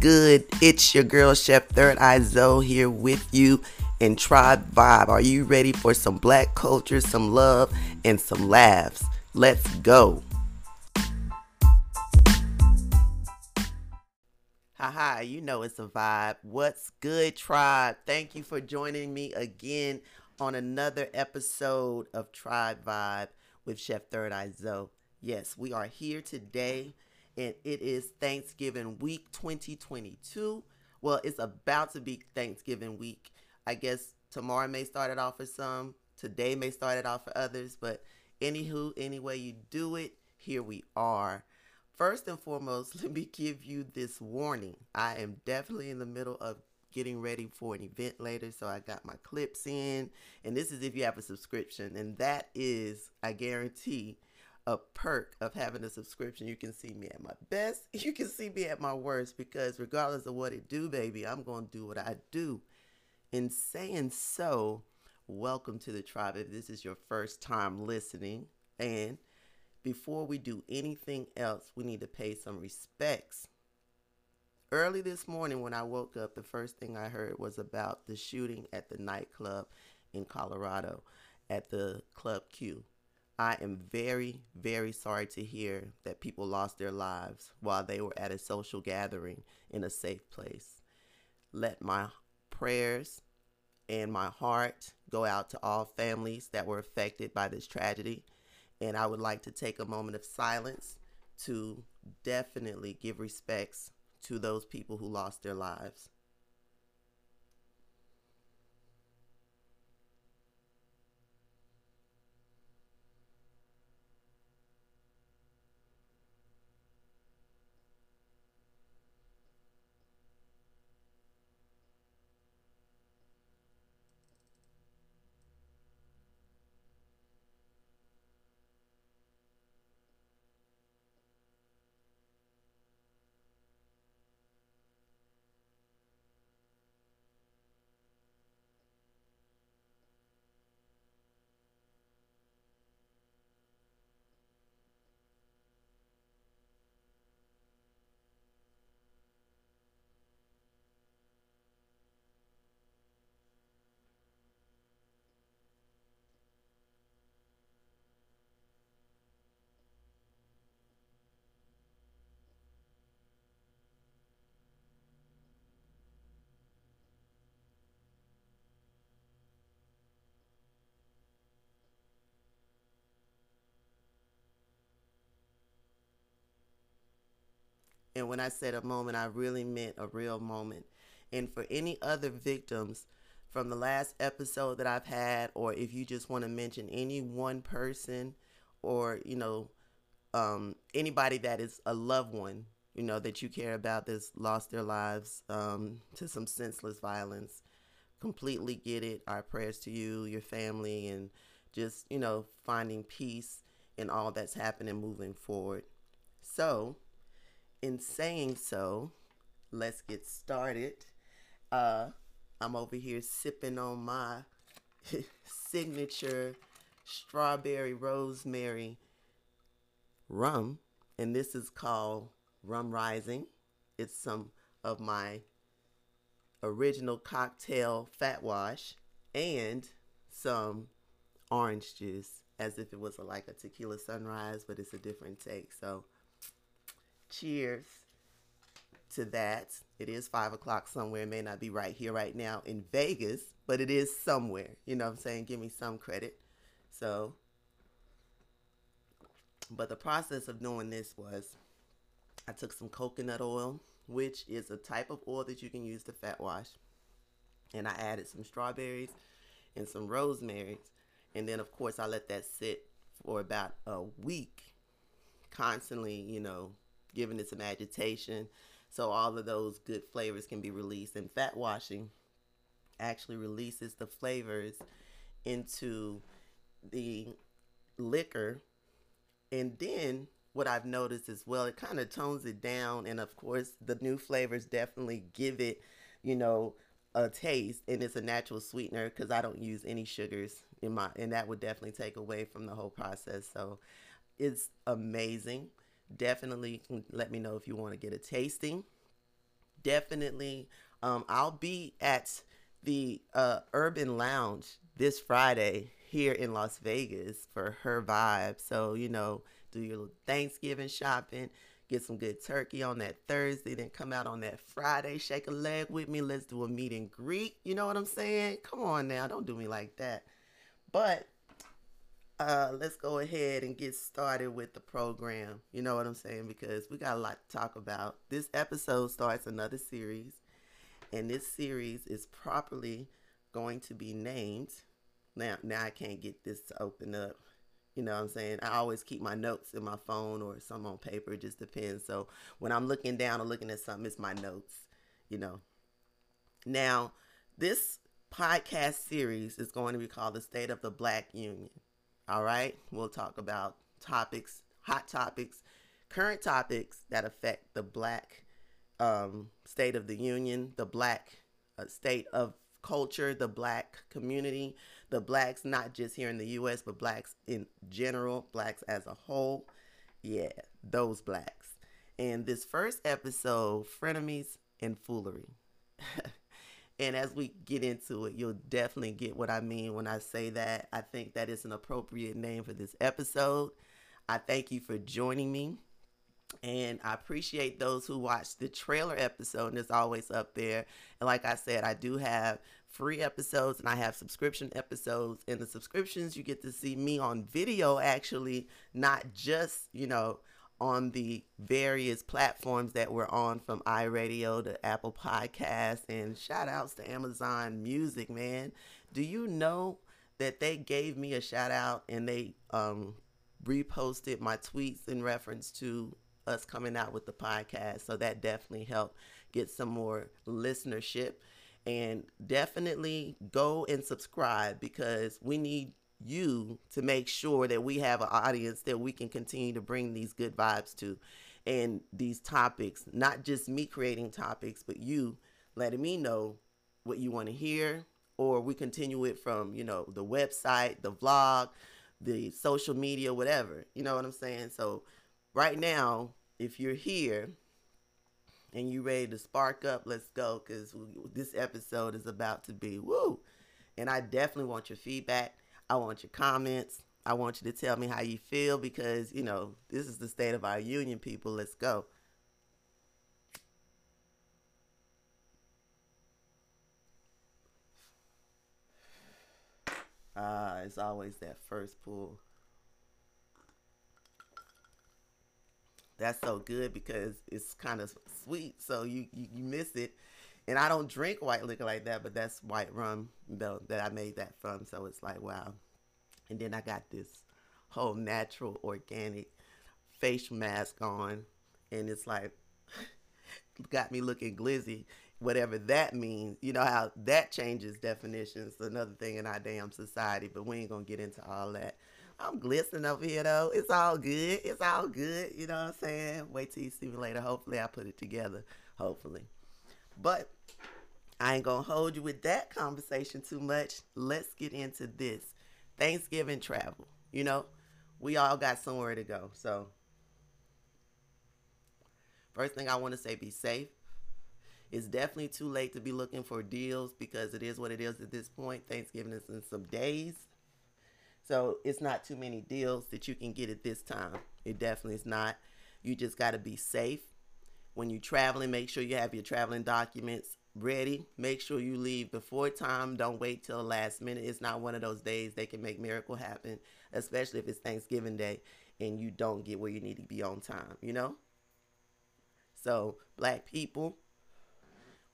good? It's your girl, Chef Third Eye Zoe, here with you in Tribe Vibe. Are you ready for some black culture, some love, and some laughs? Let's go. Haha, you know it's a vibe. What's good, Tribe? Thank you for joining me again on another episode of Tribe Vibe with Chef Third Eye Zoe. Yes, we are here today and it is Thanksgiving week 2022. Well, it's about to be Thanksgiving week. I guess tomorrow may start it off for some, today may start it off for others, but anywho, any way you do it, here we are. First and foremost, let me give you this warning. I am definitely in the middle of getting ready for an event later, so I got my clips in. And this is if you have a subscription, and that is, I guarantee, a perk of having a subscription. You can see me at my best. You can see me at my worst because regardless of what it do, baby, I'm going to do what I do. In saying so, welcome to the tribe. If this is your first time listening, and before we do anything else, we need to pay some respects. Early this morning, when I woke up, the first thing I heard was about the shooting at the nightclub in Colorado at the Club Q. I am very, very sorry to hear that people lost their lives while they were at a social gathering in a safe place. Let my prayers and my heart go out to all families that were affected by this tragedy. And I would like to take a moment of silence to definitely give respects to those people who lost their lives. And when I said a moment, I really meant a real moment. And for any other victims from the last episode that I've had, or if you just want to mention any one person or, you know, um, anybody that is a loved one, you know, that you care about that's lost their lives um, to some senseless violence, completely get it. Our prayers to you, your family, and just, you know, finding peace in all that's happening moving forward. So, in saying so, let's get started. Uh, I'm over here sipping on my signature strawberry rosemary rum, and this is called Rum Rising. It's some of my original cocktail fat wash and some orange juice as if it was a, like a tequila sunrise, but it's a different take. So cheers to that. It is five o'clock somewhere. It may not be right here, right now in Vegas, but it is somewhere. You know what I'm saying? Give me some credit. So, but the process of doing this was I took some coconut oil, which is a type of oil that you can use to fat wash, and I added some strawberries and some rosemary. And then, of course, I let that sit for about a week, constantly, you know, giving it some agitation so all of those good flavors can be released. And fat washing actually releases the flavors into the liquor. And then what I've noticed as well, it kind of tones it down. And of course, the new flavors definitely give it, you know, a taste. And it's a natural sweetener because I don't use any sugars in my, and that would definitely take away from the whole process. So it's amazing definitely let me know if you want to get a tasting. definitely, um, I'll be at the uh, Urban Lounge this Friday here in Las Vegas for her vibe. So, you know, do your Thanksgiving shopping, get some good turkey on that Thursday, then come out on that Friday, shake a leg with me. Let's do a meet and greet. You know what I'm saying? Come on now, don't do me like that. But uh, let's go ahead and get started with the program. You know what I'm saying? Because we got a lot to talk about. This episode starts another series, and this series is properly going to be named. Now, now I can't get this to open up. You know what I'm saying? I always keep my notes in my phone or some on paper. It just depends. So when I'm looking down or looking at something, it's my notes. You know. Now, this podcast series is going to be called The State of the Black Union. All right, we'll talk about topics, hot topics, current topics that affect the black um, state of the union, the black uh, state of culture, the black community, the blacks, not just here in the US, but blacks in general, blacks as a whole. Yeah, those blacks. And this first episode, Frenemies and Foolery. And as we get into it, you'll definitely get what I mean when I say that. I think that is an appropriate name for this episode. I thank you for joining me. And I appreciate those who watched the trailer episode, and it's always up there. And like I said, I do have free episodes and I have subscription episodes. And the subscriptions, you get to see me on video, actually, not just, you know, on the various platforms that we're on from iRadio to Apple Podcasts and shout outs to Amazon Music, man. Do you know that they gave me a shout out and they um, reposted my tweets in reference to us coming out with the podcast? So that definitely helped get some more listenership. And definitely go and subscribe because we need you to make sure that we have an audience that we can continue to bring these good vibes to and these topics not just me creating topics but you letting me know what you want to hear or we continue it from you know the website the vlog the social media whatever you know what i'm saying? So right now if you're here and you ready to spark up let's go because this episode is about to be woo! And i definitely want your feedback I want your comments. I want you to tell me how you feel because, you know, this is the state of our union, people. Let's go. Ah, uh, it's always that first pull. That's so good because it's kind of sweet, so you, you, you miss it. And I don't drink white liquor like that, but that's white rum though that I made that from. So it's like wow. And then I got this whole natural organic face mask on, and it's like got me looking glizzy, whatever that means. You know how that changes definitions. Another thing in our damn society, but we ain't gonna get into all that. I'm glistening over here though. It's all good. It's all good. You know what I'm saying? Wait till you see me later. Hopefully I put it together. Hopefully. But I ain't gonna hold you with that conversation too much. Let's get into this. Thanksgiving travel. You know, we all got somewhere to go. So, first thing I want to say be safe. It's definitely too late to be looking for deals because it is what it is at this point. Thanksgiving is in some days. So, it's not too many deals that you can get at this time. It definitely is not. You just got to be safe when you're traveling, make sure you have your traveling documents ready. Make sure you leave before time. Don't wait till the last minute. It's not one of those days they can make miracle happen, especially if it's Thanksgiving Day and you don't get where you need to be on time, you know? So, black people,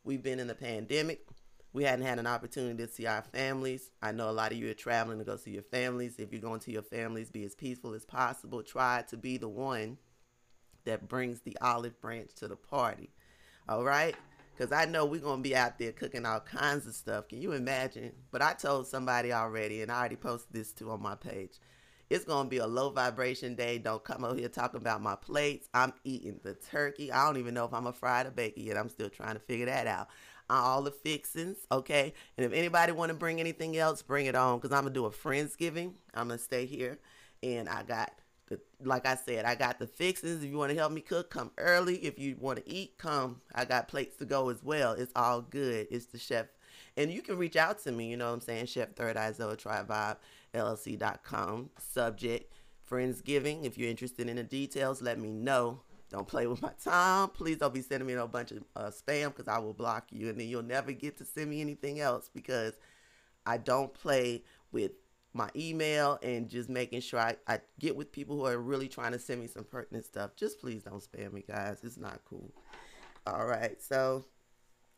we've been in the pandemic. We hadn't had an opportunity to see our families. I know a lot of you are traveling to go see your families. If you're going to your families, be as peaceful as possible. Try to be the one that brings the olive branch to the party. All right? Because I know we're going to be out there cooking all kinds of stuff. Can you imagine? But I told somebody already, and I already posted this too on my page. It's going to be a low vibration day. Don't come over here talking about my plates. I'm eating the turkey. I don't even know if I'm a fried or bake it yet. I'm still trying to figure that out. All the fixings, okay? And if anybody want to bring anything else, bring it on because I'm going to do a Friendsgiving. I'm going to stay here. And I got like I said, I got the fixings. If you want to help me cook, come early. If you want to eat, come. I got plates to go as well. It's all good. It's the chef. And you can reach out to me, you know what I'm saying? Chef Third Eye Zoe Tribe Vibe, LLC.com. Subject, Friendsgiving. If you're interested in the details, let me know. Don't play with my time. Please don't be sending me a bunch of uh, spam because I will block you. And then you'll never get to send me anything else because I don't play with my email and just making sure I, I get with people who are really trying to send me some pertinent stuff. Just please don't spam me, guys. It's not cool. All right. So,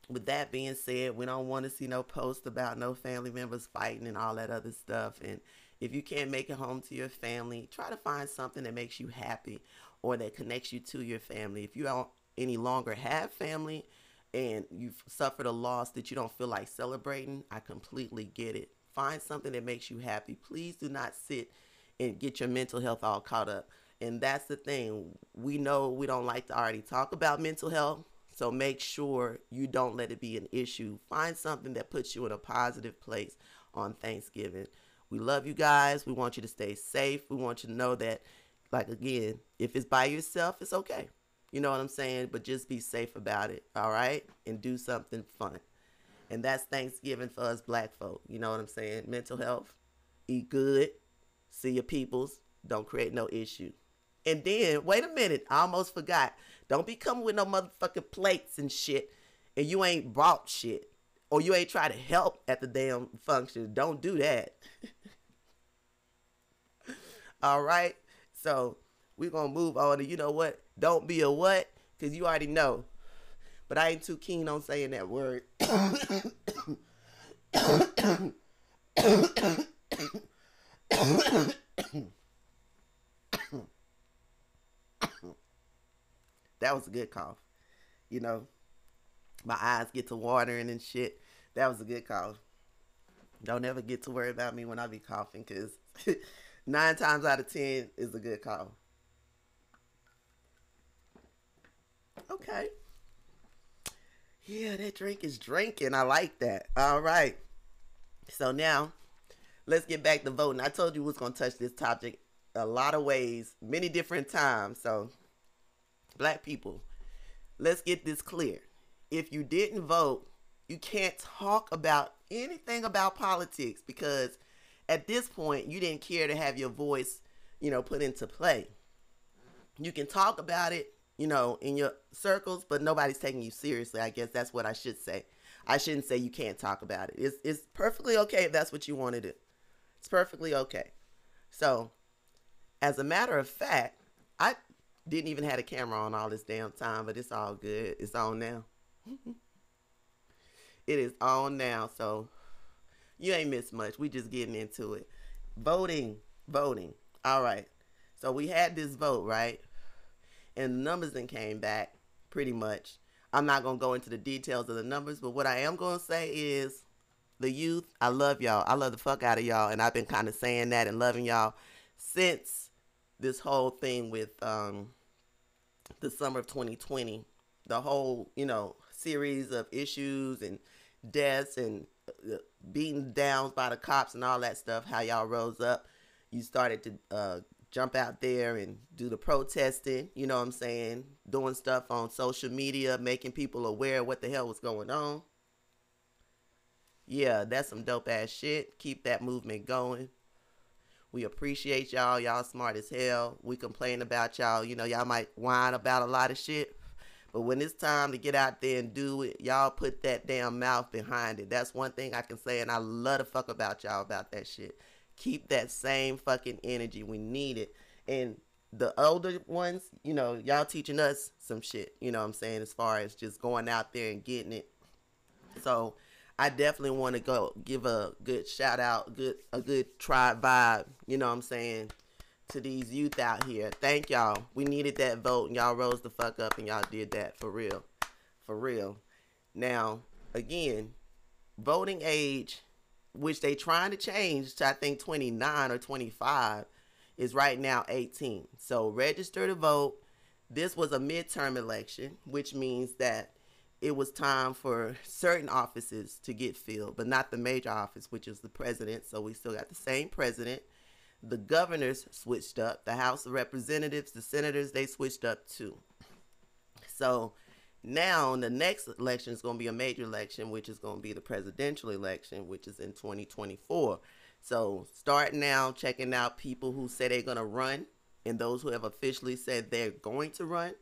with that being said, we don't want to see no post about no family members fighting and all that other stuff. And if you can't make it home to your family, try to find something that makes you happy or that connects you to your family. If you don't any longer have family and you've suffered a loss that you don't feel like celebrating, I completely get it. Find something that makes you happy. Please do not sit and get your mental health all caught up. And that's the thing. We know we don't like to already talk about mental health. So make sure you don't let it be an issue. Find something that puts you in a positive place on Thanksgiving. We love you guys. We want you to stay safe. We want you to know that, like, again, if it's by yourself, it's okay. You know what I'm saying? But just be safe about it, all right? And do something fun. And that's Thanksgiving for us black folk. You know what I'm saying? Mental health, eat good, see your peoples, don't create no issue. And then, wait a minute, I almost forgot. Don't be coming with no motherfucking plates and shit, and you ain't brought shit, or you ain't try to help at the damn function. Don't do that. All right? So, we're going to move on to, you know what? Don't be a what? Because you already know but I ain't too keen on saying that word. that was a good cough. You know, my eyes get to watering and shit. That was a good cough. Don't ever get to worry about me when I be coughing because nine times out of ten is a good cough. Okay. Yeah, that drink is drinking. I like that. All right. So now, let's get back to voting. I told you we was gonna touch this topic a lot of ways, many different times. So, black people, let's get this clear. If you didn't vote, you can't talk about anything about politics because at this point you didn't care to have your voice, you know, put into play. You can talk about it you know, in your circles, but nobody's taking you seriously. I guess that's what I should say. I shouldn't say you can't talk about it. It's it's perfectly okay if that's what you want to do. It's perfectly okay. So, as a matter of fact, I didn't even have a camera on all this damn time, but it's all good. It's on now. it is on now, so you ain't missed much. We just getting into it. Voting, voting. All right. So we had this vote, right? And the numbers then came back pretty much. I'm not gonna go into the details of the numbers, but what I am gonna say is the youth, I love y'all. I love the fuck out of y'all, and I've been kind of saying that and loving y'all since this whole thing with um, the summer of 2020, the whole you know series of issues and deaths and uh, beaten down by the cops and all that stuff. How y'all rose up, you started to uh, jump out there and do the protesting, you know what I'm saying? Doing stuff on social media, making people aware what the hell was going on. Yeah, that's some dope ass shit. Keep that movement going. We appreciate y'all. Y'all smart as hell. We complain about y'all. You know, y'all might whine about a lot of shit. But when it's time to get out there and do it, y'all put that damn mouth behind it. That's one thing I can say, and I love to fuck about y'all about that shit keep that same fucking energy. We need it. And the older ones, you know, y'all teaching us some shit, you know I'm saying, as far as just going out there and getting it. So I definitely want to go give a good shout out, good a good tribe vibe, you know I'm saying, to these youth out here. Thank y'all. We needed that vote and y'all rose the fuck up and y'all did that for real. For real. Now, again, voting age which they trying to change to I think 29 or 25, is right now 18. So register to vote. This was a midterm election, which means that it was time for certain offices to get filled, but not the major office, which is the president. So we still got the same president. The governors switched up. The House of Representatives, the senators, they switched up too. So now the next election is going to be a major election, which is going to be the presidential election, which is in 2024. So start now checking out people who say they're going to run and those who have officially said they're going to run.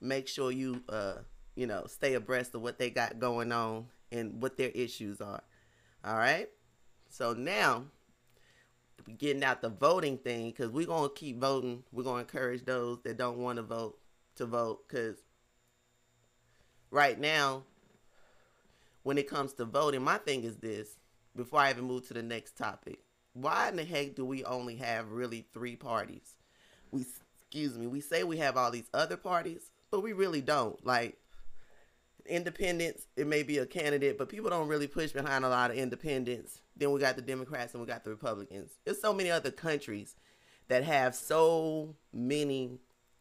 Make sure you, uh, you know, stay abreast of what they got going on and what their issues are. All right. So now, getting out the voting thing, because we're going to keep voting. We're going to encourage those that don't want to vote to vote. Because right now, when it comes to voting, my thing is this before I even move to the next topic. Why in the heck do we only have really three parties? We, excuse me, we say we have all these other parties, but we really don't. Like, independents, it may be a candidate, but people don't really push behind a lot of independents. Then we got the Democrats and we got the Republicans. There's so many other countries that have so many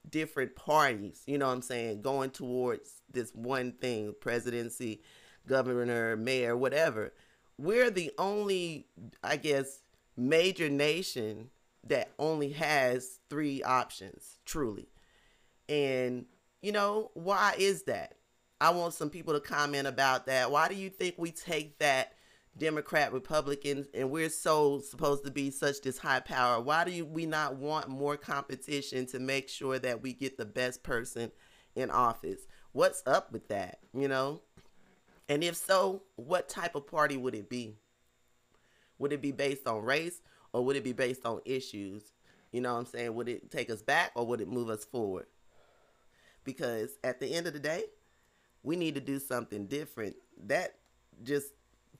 different parties, you know what I'm saying, going towards this one thing presidency, governor, mayor, whatever. We're the only, I guess, major nation that only has three options, truly. And, you know, why is that? I want some people to comment about that. Why do you think we take that Democrat, Republicans, and we're so supposed to be such this high power? Why do you, we not want more competition to make sure that we get the best person in office? What's up with that? You know? And if so, what type of party would it be? Would it be based on race or would it be based on issues? You know what I'm saying? Would it take us back or would it move us forward? Because at the end of the day, we need to do something different. That just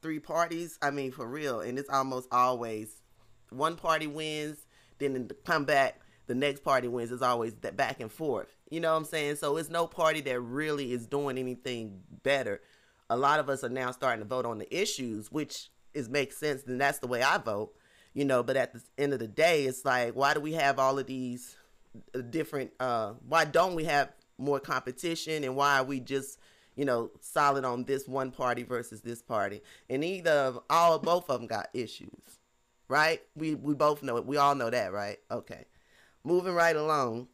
three parties, I mean, for real. And it's almost always one party wins, then come back, the next party wins. It's always that back and forth. You know what I'm saying? So it's no party that really is doing anything better. A lot of us are now starting to vote on the issues, which is makes sense, and that's the way I vote. You know, but at the end of the day, it's like, why do we have all of these uh, different? uh Why don't we have more competition, and why are we just you know, solid on this one party versus this party. And either of all both of them got issues. Right? We we both know it. We all know that, right? Okay. Moving right along.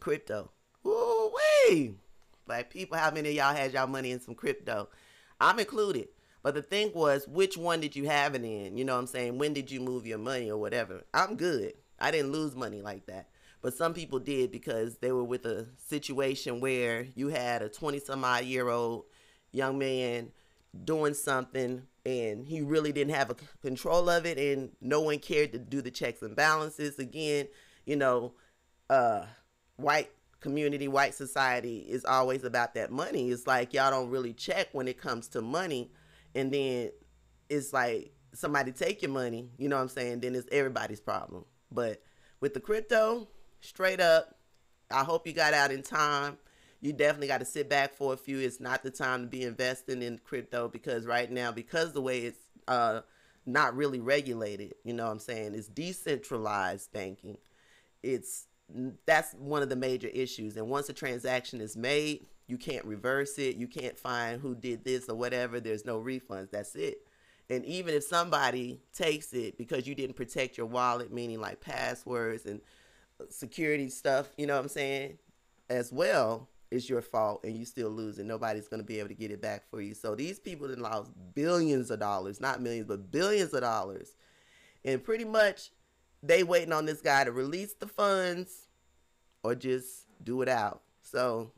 Crypto. Ooh wee. Like people, how many of y'all had y'all money in some crypto? I'm included. But the thing was, which one did you have it in? You know what I'm saying? When did you move your money or whatever? I'm good. I didn't lose money like that but some people did because they were with a situation where you had a 20 some odd year old young man doing something and he really didn't have a control of it and no one cared to do the checks and balances. Again you know uh white community white society is always about that money. It's like y'all don't really check when it comes to money and then it's like somebody take your money you know what i'm saying? Then it's everybody's problem. But with the crypto straight up. I hope you got out in time. You definitely got to sit back for a few. It's not the time to be investing in crypto because right now, because the way it's uh, not really regulated, you know what I'm saying? It's decentralized banking. It's that's one of the major issues. And once a transaction is made, you can't reverse it. You can't find who did this or whatever. There's no refunds. That's it. And even if somebody takes it because you didn't protect your wallet, meaning like passwords and security stuff, you know what I'm saying, as well, it's your fault and you still lose and nobody's going to be able to get it back for you. So these people that lost billions of dollars, not millions, but billions of dollars. And pretty much they waiting on this guy to release the funds or just do it out. So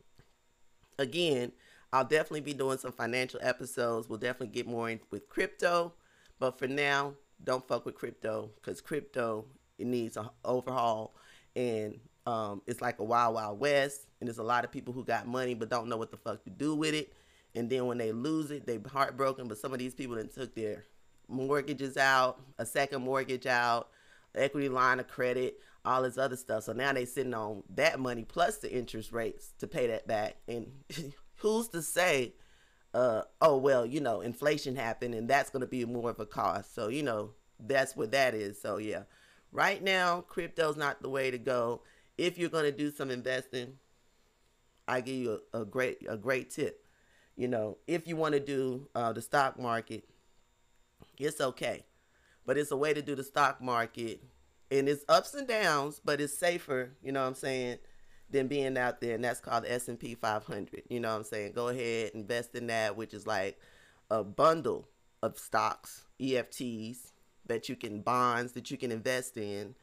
again, I'll definitely be doing some financial episodes. We'll definitely get more in with crypto. But for now, don't fuck with crypto because crypto it needs an overhaul and um, it's like a wild wild west and there's a lot of people who got money but don't know what the fuck to do with it. And then when they lose it they're heartbroken but some of these people that took their mortgages out a second mortgage out equity line of credit all this other stuff. So now they're sitting on that money plus the interest rates to pay that back. And who's to say uh, oh well you know inflation happened and that's going to be more of a cost. So you know that's what that is. So yeah Right now, crypto's not the way to go. If you're going to do some investing, I give you a, a, great a great tip. You know, if you want to do uh, the stock market, it's okay, but it's a way to do the stock market and it's ups and downs, but it's safer, you know what I'm saying, than being out there. And that's called the S&P 500. You know what I'm saying? Go ahead, invest in that, which is like a bundle of stocks, EFTs that you can bonds that you can invest in.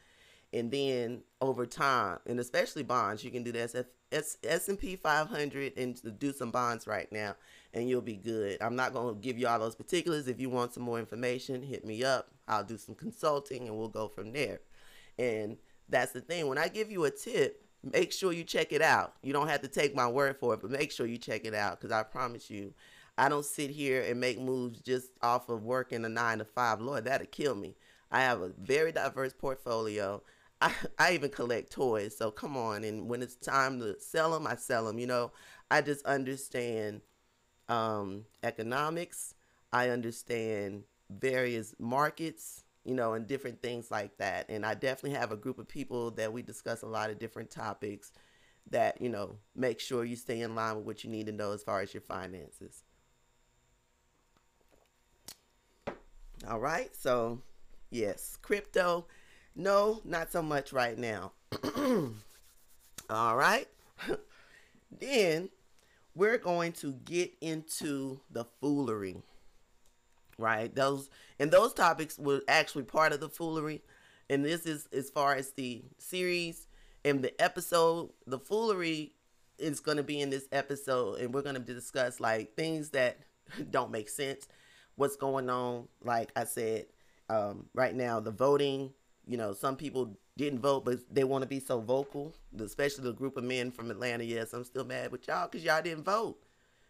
And then over time, and especially bonds, you can do the S&P 500 and do some bonds right now, and you'll be good. I'm not going to give you all those particulars. If you want some more information, hit me up. I'll do some consulting, and we'll go from there. And that's the thing. When I give you a tip, make sure you check it out. You don't have to take my word for it, but make sure you check it out because I promise you, I don't sit here and make moves just off of working a nine to five. Lord, that'll kill me. I have a very diverse portfolio. I, I even collect toys. So come on. And when it's time to sell them, I sell them. You know, I just understand um, economics. I understand various markets you know, and different things like that. And I definitely have a group of people that we discuss a lot of different topics that, you know, make sure you stay in line with what you need to know as far as your finances. All right. So, yes, crypto. No, not so much right now. All right. then we're going to get into the foolery right? Those and those topics were actually part of the foolery. And this is as far as the series and the episode, the foolery is going to be in this episode and we're going to discuss like things that don't make sense, what's going on, like I said, um, right now the voting, you know, some people didn't vote, but they want to be so vocal, especially the group of men from Atlanta. Yes, I'm still mad with y'all because y'all didn't vote.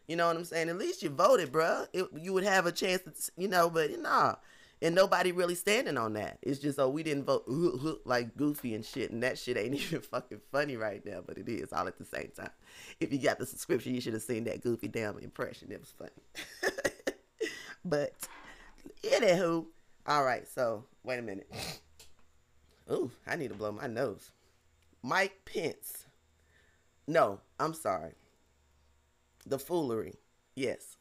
You know what I'm saying? At least you voted, bruh. It, you would have a chance to, you know, but nah. And nobody really standing on that. It's just, oh, we didn't vote like goofy and shit. And that shit ain't even fucking funny right now, but it is all at the same time. If you got the subscription, you should have seen that goofy damn impression. It was funny. but, anywho, all right, so wait a minute. Ooh, I need to blow my nose. Mike Pence. No, I'm sorry the foolery. Yes.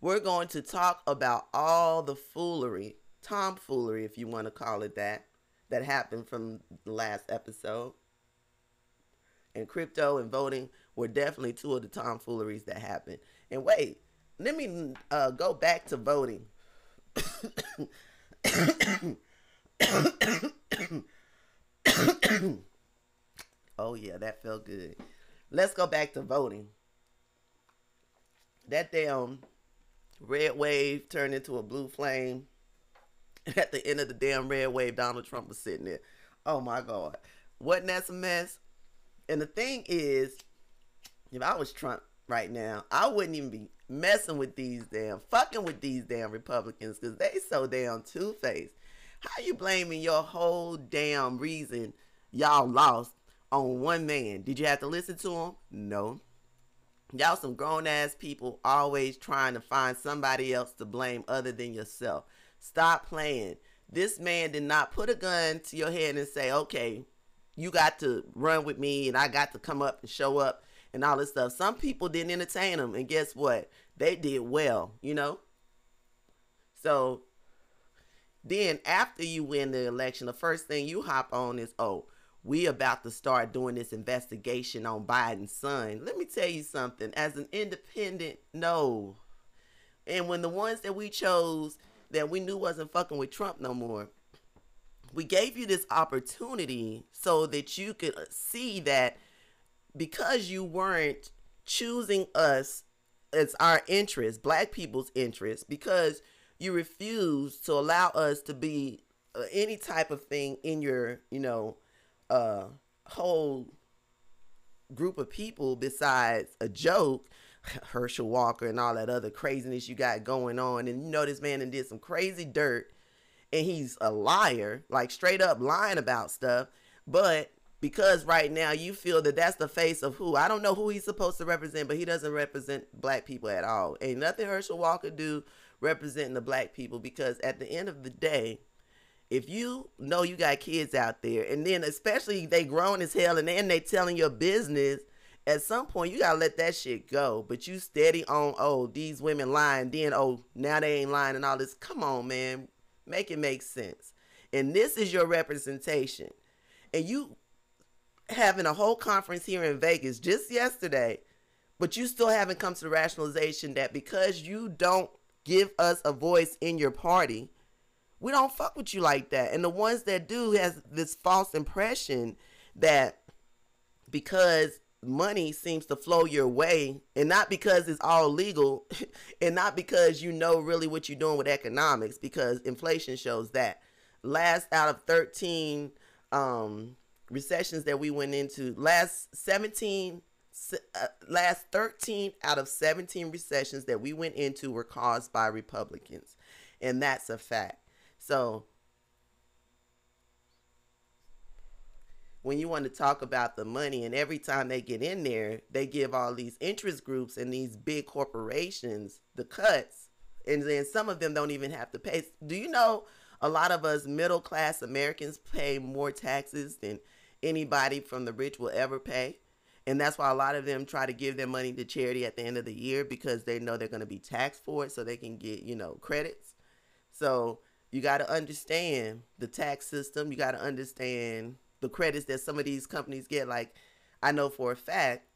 We're going to talk about all the foolery, tomfoolery, if you want to call it that, that happened from the last episode. And crypto and voting were definitely two of the tomfooleries that happened. And wait, let me uh, go back to voting. oh, yeah, that felt good. Let's go back to voting that damn red wave turned into a blue flame. At the end of the damn red wave, Donald Trump was sitting there. Oh my God. Wasn't that a mess? And the thing is, if I was Trump right now, I wouldn't even be messing with these damn, fucking with these damn Republicans because they so damn two faced. How you blaming your whole damn reason y'all lost on one man? Did you have to listen to him? No. Y'all some grown ass people always trying to find somebody else to blame other than yourself. Stop playing. This man did not put a gun to your head and say, okay, you got to run with me and I got to come up and show up and all this stuff. Some people didn't entertain them, And guess what? They did well, you know? So then after you win the election, the first thing you hop on is, oh, we about to start doing this investigation on Biden's son. Let me tell you something. As an independent, no. And when the ones that we chose that we knew wasn't fucking with Trump no more, we gave you this opportunity so that you could see that because you weren't choosing us as our interest, black people's interest, because you refused to allow us to be uh, any type of thing in your, you know, a whole group of people besides a joke, Herschel Walker and all that other craziness you got going on. And you know this man and did some crazy dirt and he's a liar, like straight up lying about stuff. But because right now you feel that that's the face of who I don't know who he's supposed to represent, but he doesn't represent black people at all. Ain't nothing Herschel Walker do representing the black people because at the end of the day, if you know you got kids out there and then especially they grown as hell and then they telling your business at some point you gotta let that shit go but you steady on oh these women lying then oh now they ain't lying and all this come on man make it make sense and this is your representation. And you having a whole conference here in Vegas just yesterday, but you still haven't come to the rationalization that because you don't give us a voice in your party, we don't fuck with you like that. And the ones that do has this false impression that because money seems to flow your way and not because it's all legal and not because you know really what you're doing with economics because inflation shows that last out of 13 um, recessions that we went into. Last 17 uh, last 13 out of 17 recessions that we went into were caused by republicans and that's a fact. So when you want to talk about the money and every time they get in there they give all these interest groups and these big corporations the cuts and then some of them don't even have to pay. Do you know a lot of us middle class americans pay more taxes than anybody from the rich will ever pay and that's why a lot of them try to give their money to charity at the end of the year because they know they're going to be taxed for it so they can get you know credits so you got to understand the tax system you got to understand the credits that some of these companies get. Like I know for a fact,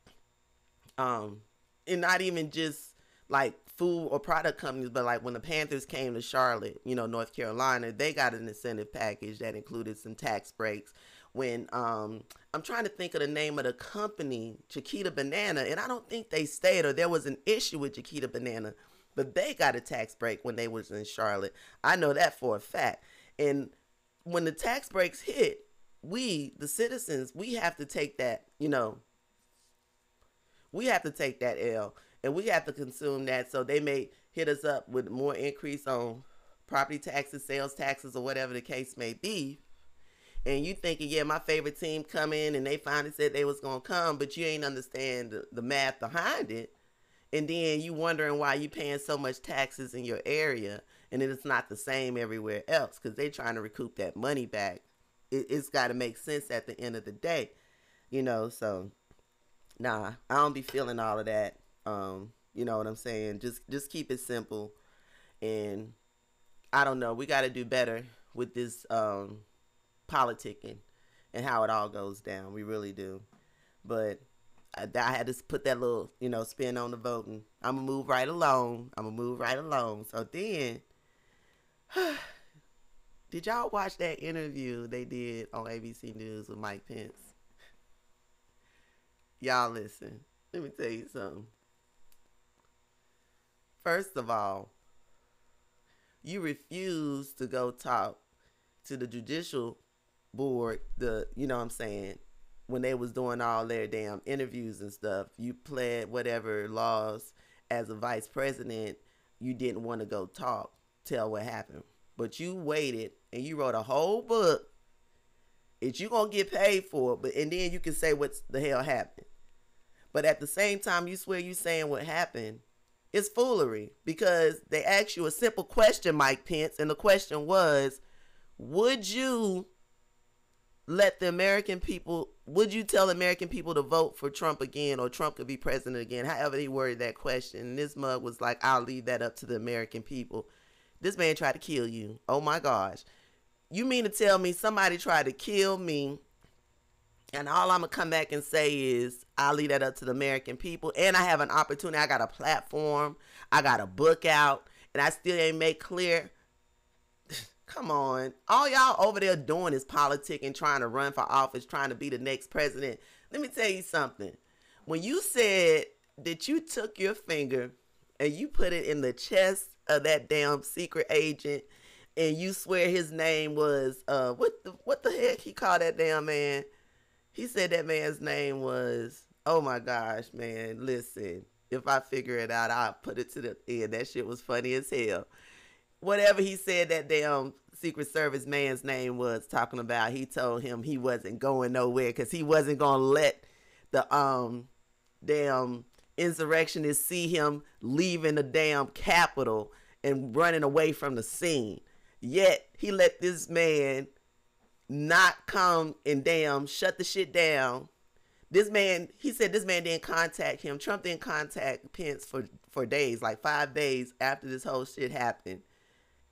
um, and not even just like food or product companies, but like when the Panthers came to Charlotte, you know, North Carolina, they got an incentive package that included some tax breaks. When um, I'm trying to think of the name of the company, Chiquita Banana, and I don't think they stayed or there was an issue with Chiquita Banana, but they got a tax break when they was in Charlotte. I know that for a fact. And when the tax breaks hit, we, the citizens, we have to take that, you know, we have to take that L and we have to consume that. So they may hit us up with more increase on property taxes, sales taxes, or whatever the case may be. And you thinking, yeah, my favorite team come in and they finally said they was gonna come, but you ain't understand the, the math behind it. And then you wondering why you paying so much taxes in your area and it's not the same everywhere else because they trying to recoup that money back it, has got to make sense at the end of the day, you know. So, nah, I don't be feeling all of that. Um, you know what I'm saying? Just just keep it simple, and I don't know. We got to do better with this um, politicking and how it all goes down. We really do, but. I, I had to put that little, you know, spin on the voting. I'm gonna move right along. I'm gonna move right along. So then, Did y'all watch that interview they did on ABC News with Mike Pence? Y'all listen. Let me tell you something. First of all, you refuse to go talk to the judicial board, the you know what I'm saying, when they was doing all their damn interviews and stuff. You pled whatever laws as a vice president, you didn't want to go talk, tell what happened but you waited and you wrote a whole book that you gonna get paid for, it but and then you can say what the hell happened. But at the same time, you swear you saying what happened. It's foolery because they asked you a simple question, Mike Pence, and the question was, would you let the American people, would you tell American people to vote for Trump again or Trump could be president again? However, he worded that question. And this mug was like, I'll leave that up to the American people. This man tried to kill you. Oh my gosh. You mean to tell me somebody tried to kill me and all I'm gonna come back and say is I'll leave that up to the American people. And I have an opportunity. I got a platform. I got a book out, and I still ain't make clear. Come on, all y'all over there doing is politic and trying to run for office, trying to be the next president. Let me tell you something. When you said that you took your finger and you put it in the chest of that damn secret agent and you swear his name was uh what the what the heck he called that damn man? He said that man's name was oh my gosh, man, listen. If I figure it out, I'll put it to the end. That shit was funny as hell. Whatever he said that damn Secret Service man's name was talking about, he told him he wasn't going nowhere because he wasn't gonna let the um damn insurrectionists see him leaving the damn capital and running away from the scene. Yet he let this man not come and damn shut the shit down. This man, he said this man didn't contact him. Trump didn't contact Pence for, for days, like five days after this whole shit happened.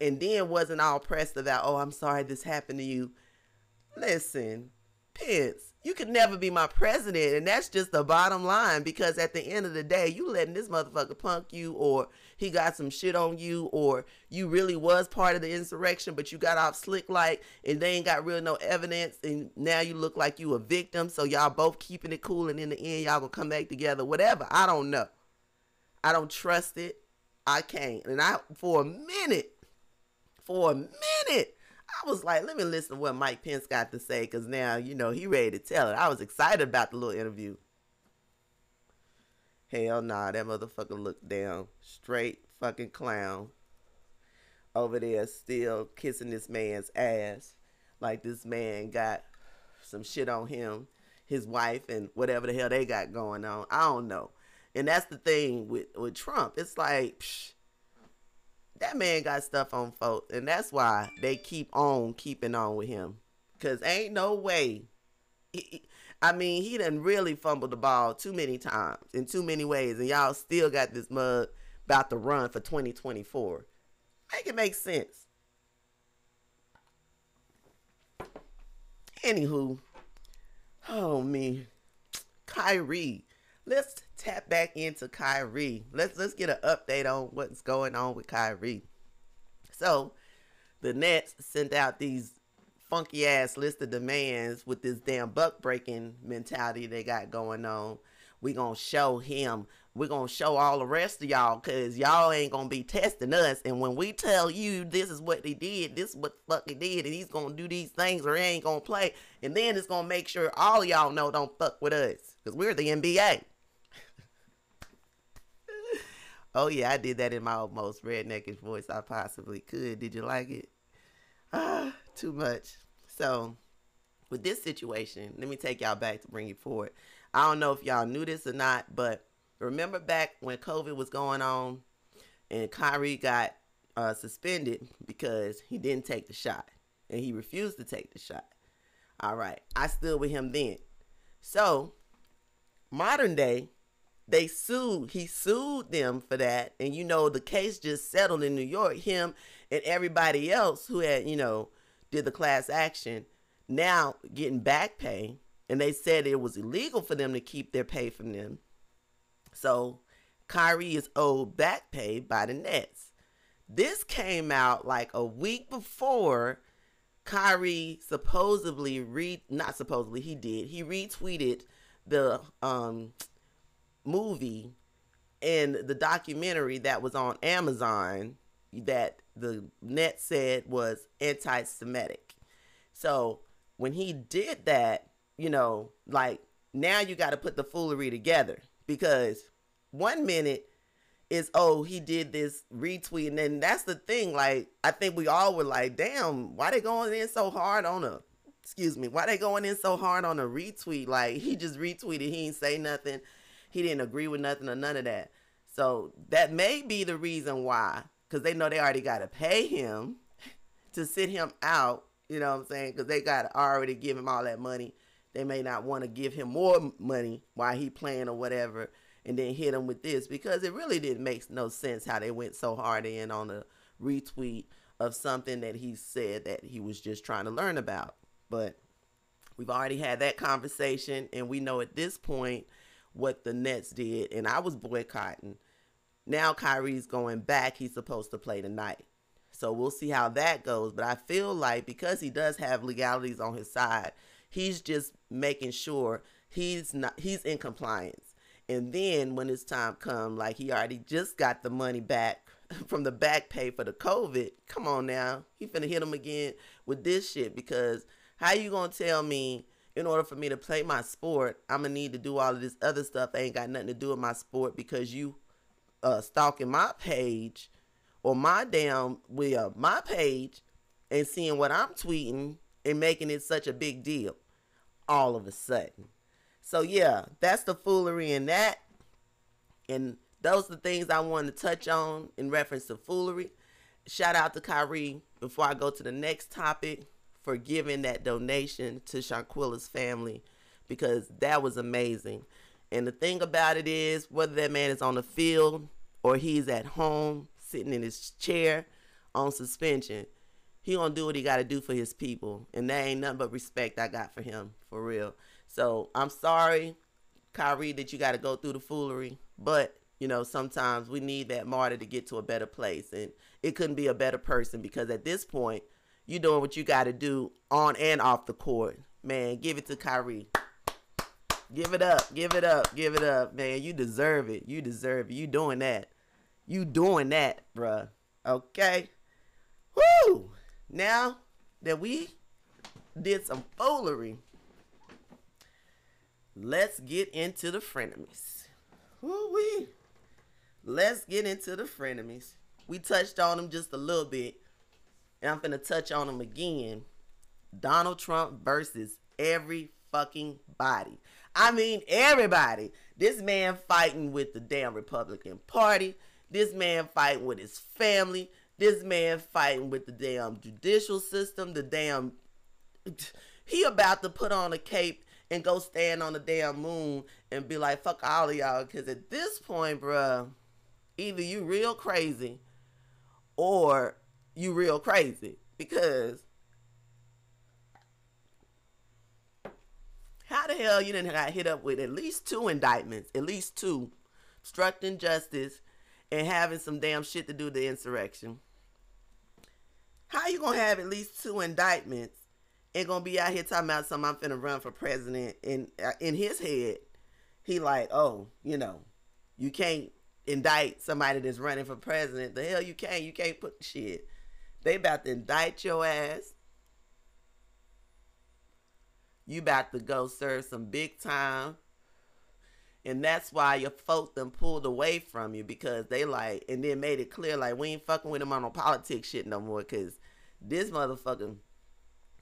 And then wasn't all pressed about, oh, I'm sorry this happened to you. Listen, Pence, you could never be my president, and that's just the bottom line. Because at the end of the day, you letting this motherfucker punk you, or he got some shit on you, or you really was part of the insurrection, but you got off slick like, and they ain't got real no evidence, and now you look like you a victim. So y'all both keeping it cool, and in the end, y'all gonna come back together. Whatever. I don't know. I don't trust it. I can't. And I for a minute, for a minute, I was like, let me listen to what Mike Pence got to say, because now, you know, he ready to tell it. I was excited about the little interview. Hell nah, that motherfucker looked down. Straight fucking clown. Over there still kissing this man's ass. Like this man got some shit on him, his wife, and whatever the hell they got going on. I don't know. And that's the thing with, with Trump. It's like, psh, that man got stuff on folks, and that's why they keep on keeping on with him. Cause ain't no way. He, I mean, he done really fumbled the ball too many times in too many ways, and y'all still got this mug about to run for 2024. Make it make sense. Anywho, oh me, Kyrie let's tap back into Kyrie. Let's let's get an update on what's going on with Kyrie. So, the Nets sent out these funky ass list of demands with this damn buck breaking mentality they got going on. We gonna show him. we gonna show all the rest of y'all because y'all ain't gonna be testing us. And when we tell you this is what they did, this is what the fuck he did, and he's gonna do these things or he ain't gonna play. And then it's gonna make sure all y'all know don't fuck with us. Because we're the NBA. Oh yeah, I did that in my most redneckish voice I possibly could. Did you like it? Ah, too much. So, with this situation, let me take y'all back to bring you forward. I don't know if y'all knew this or not, but remember back when COVID was going on and Kyrie got uh, suspended because he didn't take the shot and he refused to take the shot. All right, I stood with him then. So, modern day, they sued he sued them for that and you know the case just settled in new york him and everybody else who had you know did the class action now getting back pay and they said it was illegal for them to keep their pay from them so Kyrie is owed back pay by the Nets. This came out like a week before Kyrie supposedly read not supposedly he did. He retweeted the um movie and the documentary that was on Amazon that the net said was anti Semitic. So when he did that, you know, like now you got to put the foolery together because one minute is oh he did this retweet and then that's the thing like i think we all were like damn why they going in so hard on a excuse me why they going in so hard on a retweet like he just retweeted he ain't say nothing he didn't agree with nothing or none of that. So that may be the reason why, because they know they already got to pay him to sit him out. You know what I'm saying? Because they got to already give him all that money. They may not want to give him more money while he playing or whatever, and then hit him with this because it really didn't make no sense how they went so hard in on a retweet of something that he said that he was just trying to learn about. But we've already had that conversation, and we know at this point what the Nets did, and I was boycotting. Now Kyrie's going back. He's supposed to play tonight. So we'll see how that goes. But I feel like because he does have legalities on his side, he's just making sure he's not he's in compliance. And then when his time come, like he already just got the money back from the back pay for the COVID. Come on now. He finna hit him again with this shit because how you gonna tell me in order for me to play my sport, I'm gonna need to do all of this other stuff that ain't got nothing to do with my sport because you uh stalking my page or my damn well my page and seeing what I'm tweeting and making it such a big deal all of a sudden. So yeah, that's the foolery in that. And those are the things I wanted to touch on in reference to foolery. Shout out to Kyrie before I go to the next topic for giving that donation to Shanquella's family because that was amazing. And the thing about it is, whether that man is on the field or he's at home sitting in his chair, on suspension, he gonna do what he gotta do for his people. And that ain't nothing but respect I got for him, for real. So I'm sorry, Kyrie, that you gotta go through the foolery. But, you know, sometimes we need that martyr to get to a better place. And it couldn't be a better person because at this point, you doing what you gotta do on and off the court. Man, give it to Kyrie. Give it up, give it up, give it up, man. You deserve it. You deserve it. You doing that. You doing that, bruh. Okay? Woo! Now that we did some foolery, let's get into the frenemies. Woo wee. Let's get into the frenemies. We touched on them just a little bit, and I'm gonna touch on them again. Donald Trump versus every fucking body. I mean, everybody. This man fighting with the damn Republican Party. This man fighting with his family. This man fighting with the damn judicial system. The damn. He about to put on a cape and go stand on the damn moon and be like, fuck all of y'all. Because at this point, bruh, either you real crazy or you real crazy. Because How the hell you didn't got hit up with at least two indictments, at least two, obstructing justice and having some damn shit to do with the insurrection? How you gonna have at least two indictments and gonna be out here talking about something I'm finna run for president? And uh, in his head, he like, oh, you know, you can't indict somebody that's running for president. The hell you can't. You can't put shit. They about to indict your ass you about to go serve some big time. And that's why your folk them pulled away from you because they like, and then made it clear like we ain't fucking with them on no politics shit no more because this motherfucker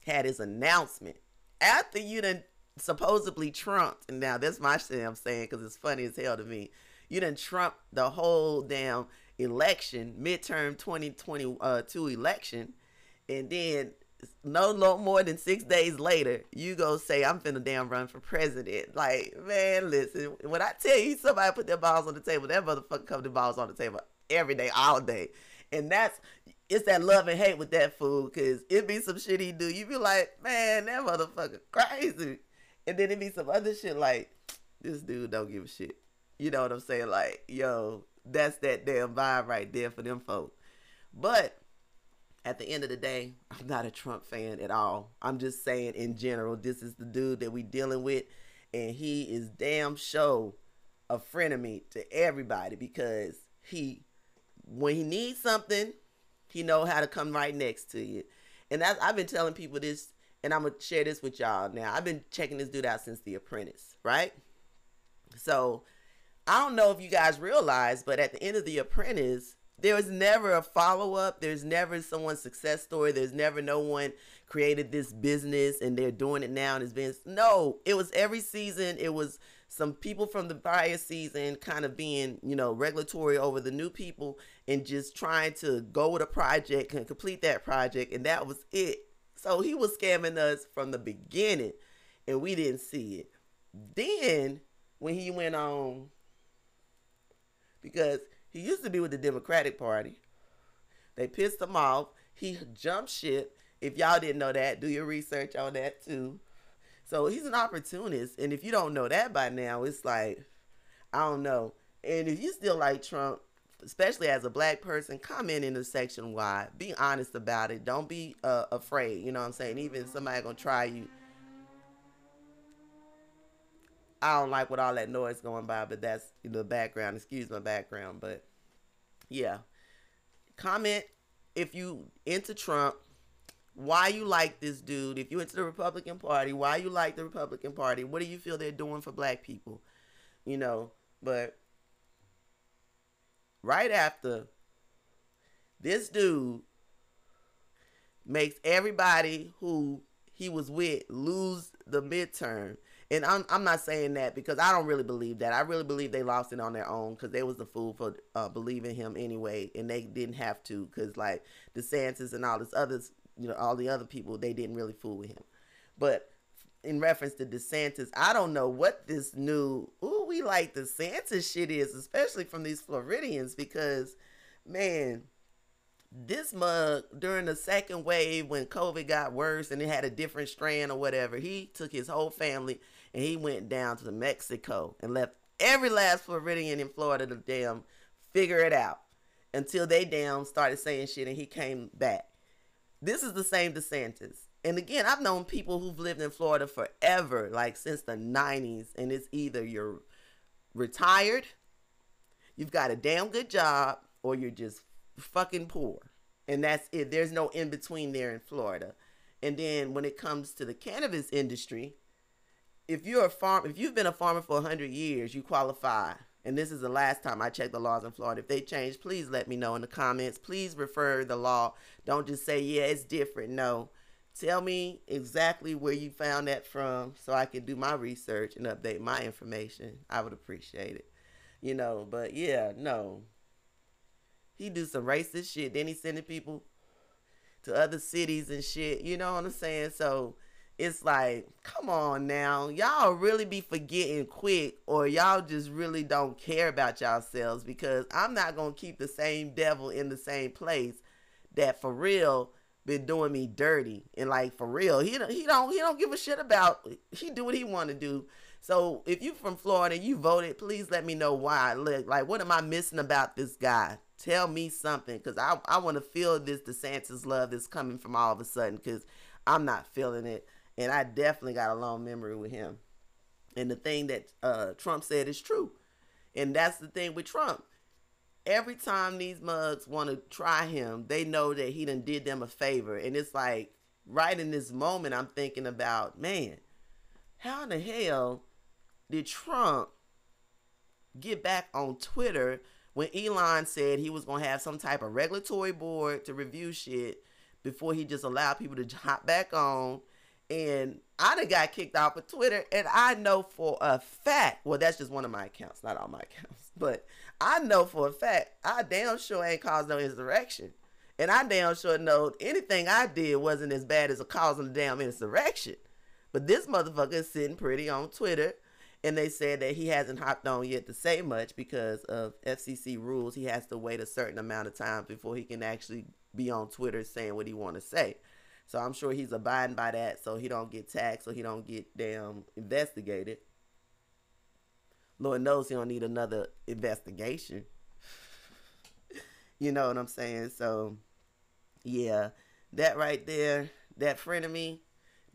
had his announcement after you done supposedly trumped. And now that's my shit I'm saying because it's funny as hell to me. You done trump the whole damn election, midterm 2022 uh, election, and then no no more than six days later, you go say I'm finna damn run for president. Like, man, listen, when I tell you somebody put their balls on the table, that motherfucker come the balls on the table every day, all day. And that's it's that love and hate with that fool, cause it be some shit he do. You be like, man, that motherfucker crazy. And then it be some other shit like, this dude don't give a shit. You know what I'm saying? Like, yo, that's that damn vibe right there for them folks. But at the end of the day, I'm not a Trump fan at all. I'm just saying in general, this is the dude that we dealing with, and he is damn show a frenemy to everybody because he, when he needs something, he know how to come right next to you. And that's, I've been telling people this, and I'm gonna share this with y'all now. I've been checking this dude out since The Apprentice, right? So I don't know if you guys realize, but at the end of The Apprentice, there was never a follow up. There's never someone's success story. There's never no one created this business and they're doing it now and it's been no. It was every season. It was some people from the prior season kind of being you know regulatory over the new people and just trying to go with a project and complete that project and that was it. So he was scamming us from the beginning and we didn't see it. Then when he went on because he used to be with the Democratic Party. They pissed him off. He jumped ship. If y'all didn't know that, do your research on that too. So he's an opportunist. And if you don't know that by now, it's like, I don't know. And if you still like Trump, especially as a black person, comment in the section why. Be honest about it. Don't be uh, afraid. You know what I'm saying? Even somebody gonna try you. I don't like what all that noise going by, but that's the background. Excuse my background, but yeah. Comment if you into Trump, why you like this dude. If you into the Republican Party, why you like the Republican Party. What do you feel they're doing for black people? You know, but right after this dude makes everybody who he was with lose the midterm and I'm, I'm not saying that because I don't really believe that. I really believe they lost it on their own because they was the fool for uh, believing him anyway, and they didn't have to because like DeSantis and all this others, you know, all the other people, they didn't really fool with him. But in reference to DeSantis, I don't know what this new ooh we like DeSantis shit is, especially from these Floridians because man, this mug during the second wave when COVID got worse and it had a different strand or whatever, he took his whole family and he went down to Mexico and left every last Floridian in Florida to damn figure it out until they damn started saying shit and he came back. This is the same DeSantis. And again, I've known people who've lived in Florida forever, like since the 90s, and it's either you're retired, you've got a damn good job, or you're just fucking poor. And that's it. There's no in between there in Florida. And then when it comes to the cannabis industry, if you're a farm, if you've been a farmer for 100 years, you qualify. And this is the last time I checked the laws in Florida. If they change, please let me know in the comments. Please refer the law. Don't just say, yeah, it's different. No. Tell me exactly where you found that from so I can do my research and update my information. I would appreciate it. You know, but yeah, no. He do some racist shit. Then he sending people to other cities and shit. You know what I'm saying? So it's like, come on now. Y'all really be forgetting quick or y'all just really don't care about yourselves because I'm not going to keep the same devil in the same place that for real been doing me dirty and like for real he don't he don't he don't give a shit about he do what he want to do so if you from Florida and you voted please let me know why like, like what am I missing about this guy tell me something because I, I want to feel this DeSantis love that's coming from all of a sudden because I'm not feeling it and I definitely got a long memory with him. And the thing that uh, Trump said is true. And that's the thing with Trump. Every time these mugs want to try him, they know that he done did them a favor. And it's like, right in this moment, I'm thinking about, man, how in the hell did Trump get back on Twitter when Elon said he was to have some type of regulatory board to review shit before he just allowed people to hop back on and I done got kicked off of Twitter, and I know for a fact, well, that's just one of my accounts, not all my accounts, but I know for a fact, I damn sure ain't caused no insurrection. And I damn sure know anything I did wasn't as bad as a causing a damn insurrection. But this motherfucker is sitting pretty on Twitter, and they said that he hasn't hopped on yet to say much because of FCC rules. He has to wait a certain amount of time before he can actually be on Twitter saying what he want to say. So I'm sure he's abiding by that so he don't get taxed, so he don't get damn investigated. Lord knows he don't need another investigation. you know what I'm saying? So yeah, that right there, that friend of me,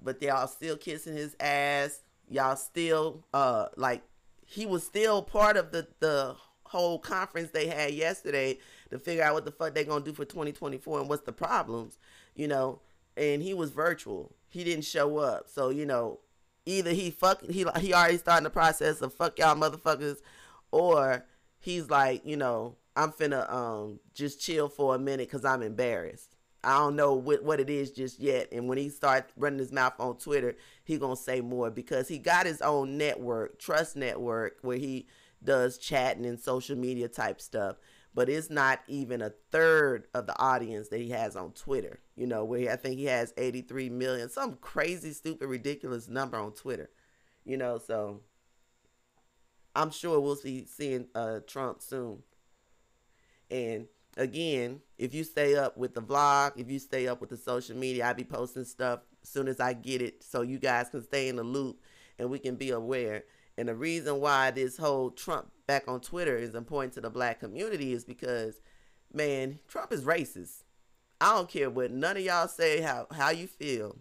but they all still kissing his ass. Y'all still uh like he was still part of the the whole conference they had yesterday to figure out what the fuck they're gonna do for 2024 and what's the problems, you know and he was virtual. He didn't show up. So, you know, either he fuck he he already starting the process of fuck y'all motherfuckers or he's like, you know, I'm finna um just chill for a minute cuz I'm embarrassed. I don't know what, what it is just yet. And when he starts running his mouth on Twitter, he gonna say more because he got his own network, Trust Network, where he does chatting and social media type stuff but it's not even a third of the audience that he has on Twitter. You know, where I think he has 83 million, some crazy, stupid, ridiculous number on Twitter. You know, so I'm sure we'll see seeing uh, Trump soon. And again, if you stay up with the vlog, if you stay up with the social media, I'll be posting stuff as soon as I get it so you guys can stay in the loop and we can be aware. And the reason why this whole Trump back on Twitter is important to the black community is because, man, Trump is racist. I don't care what none of y'all say how, how you feel.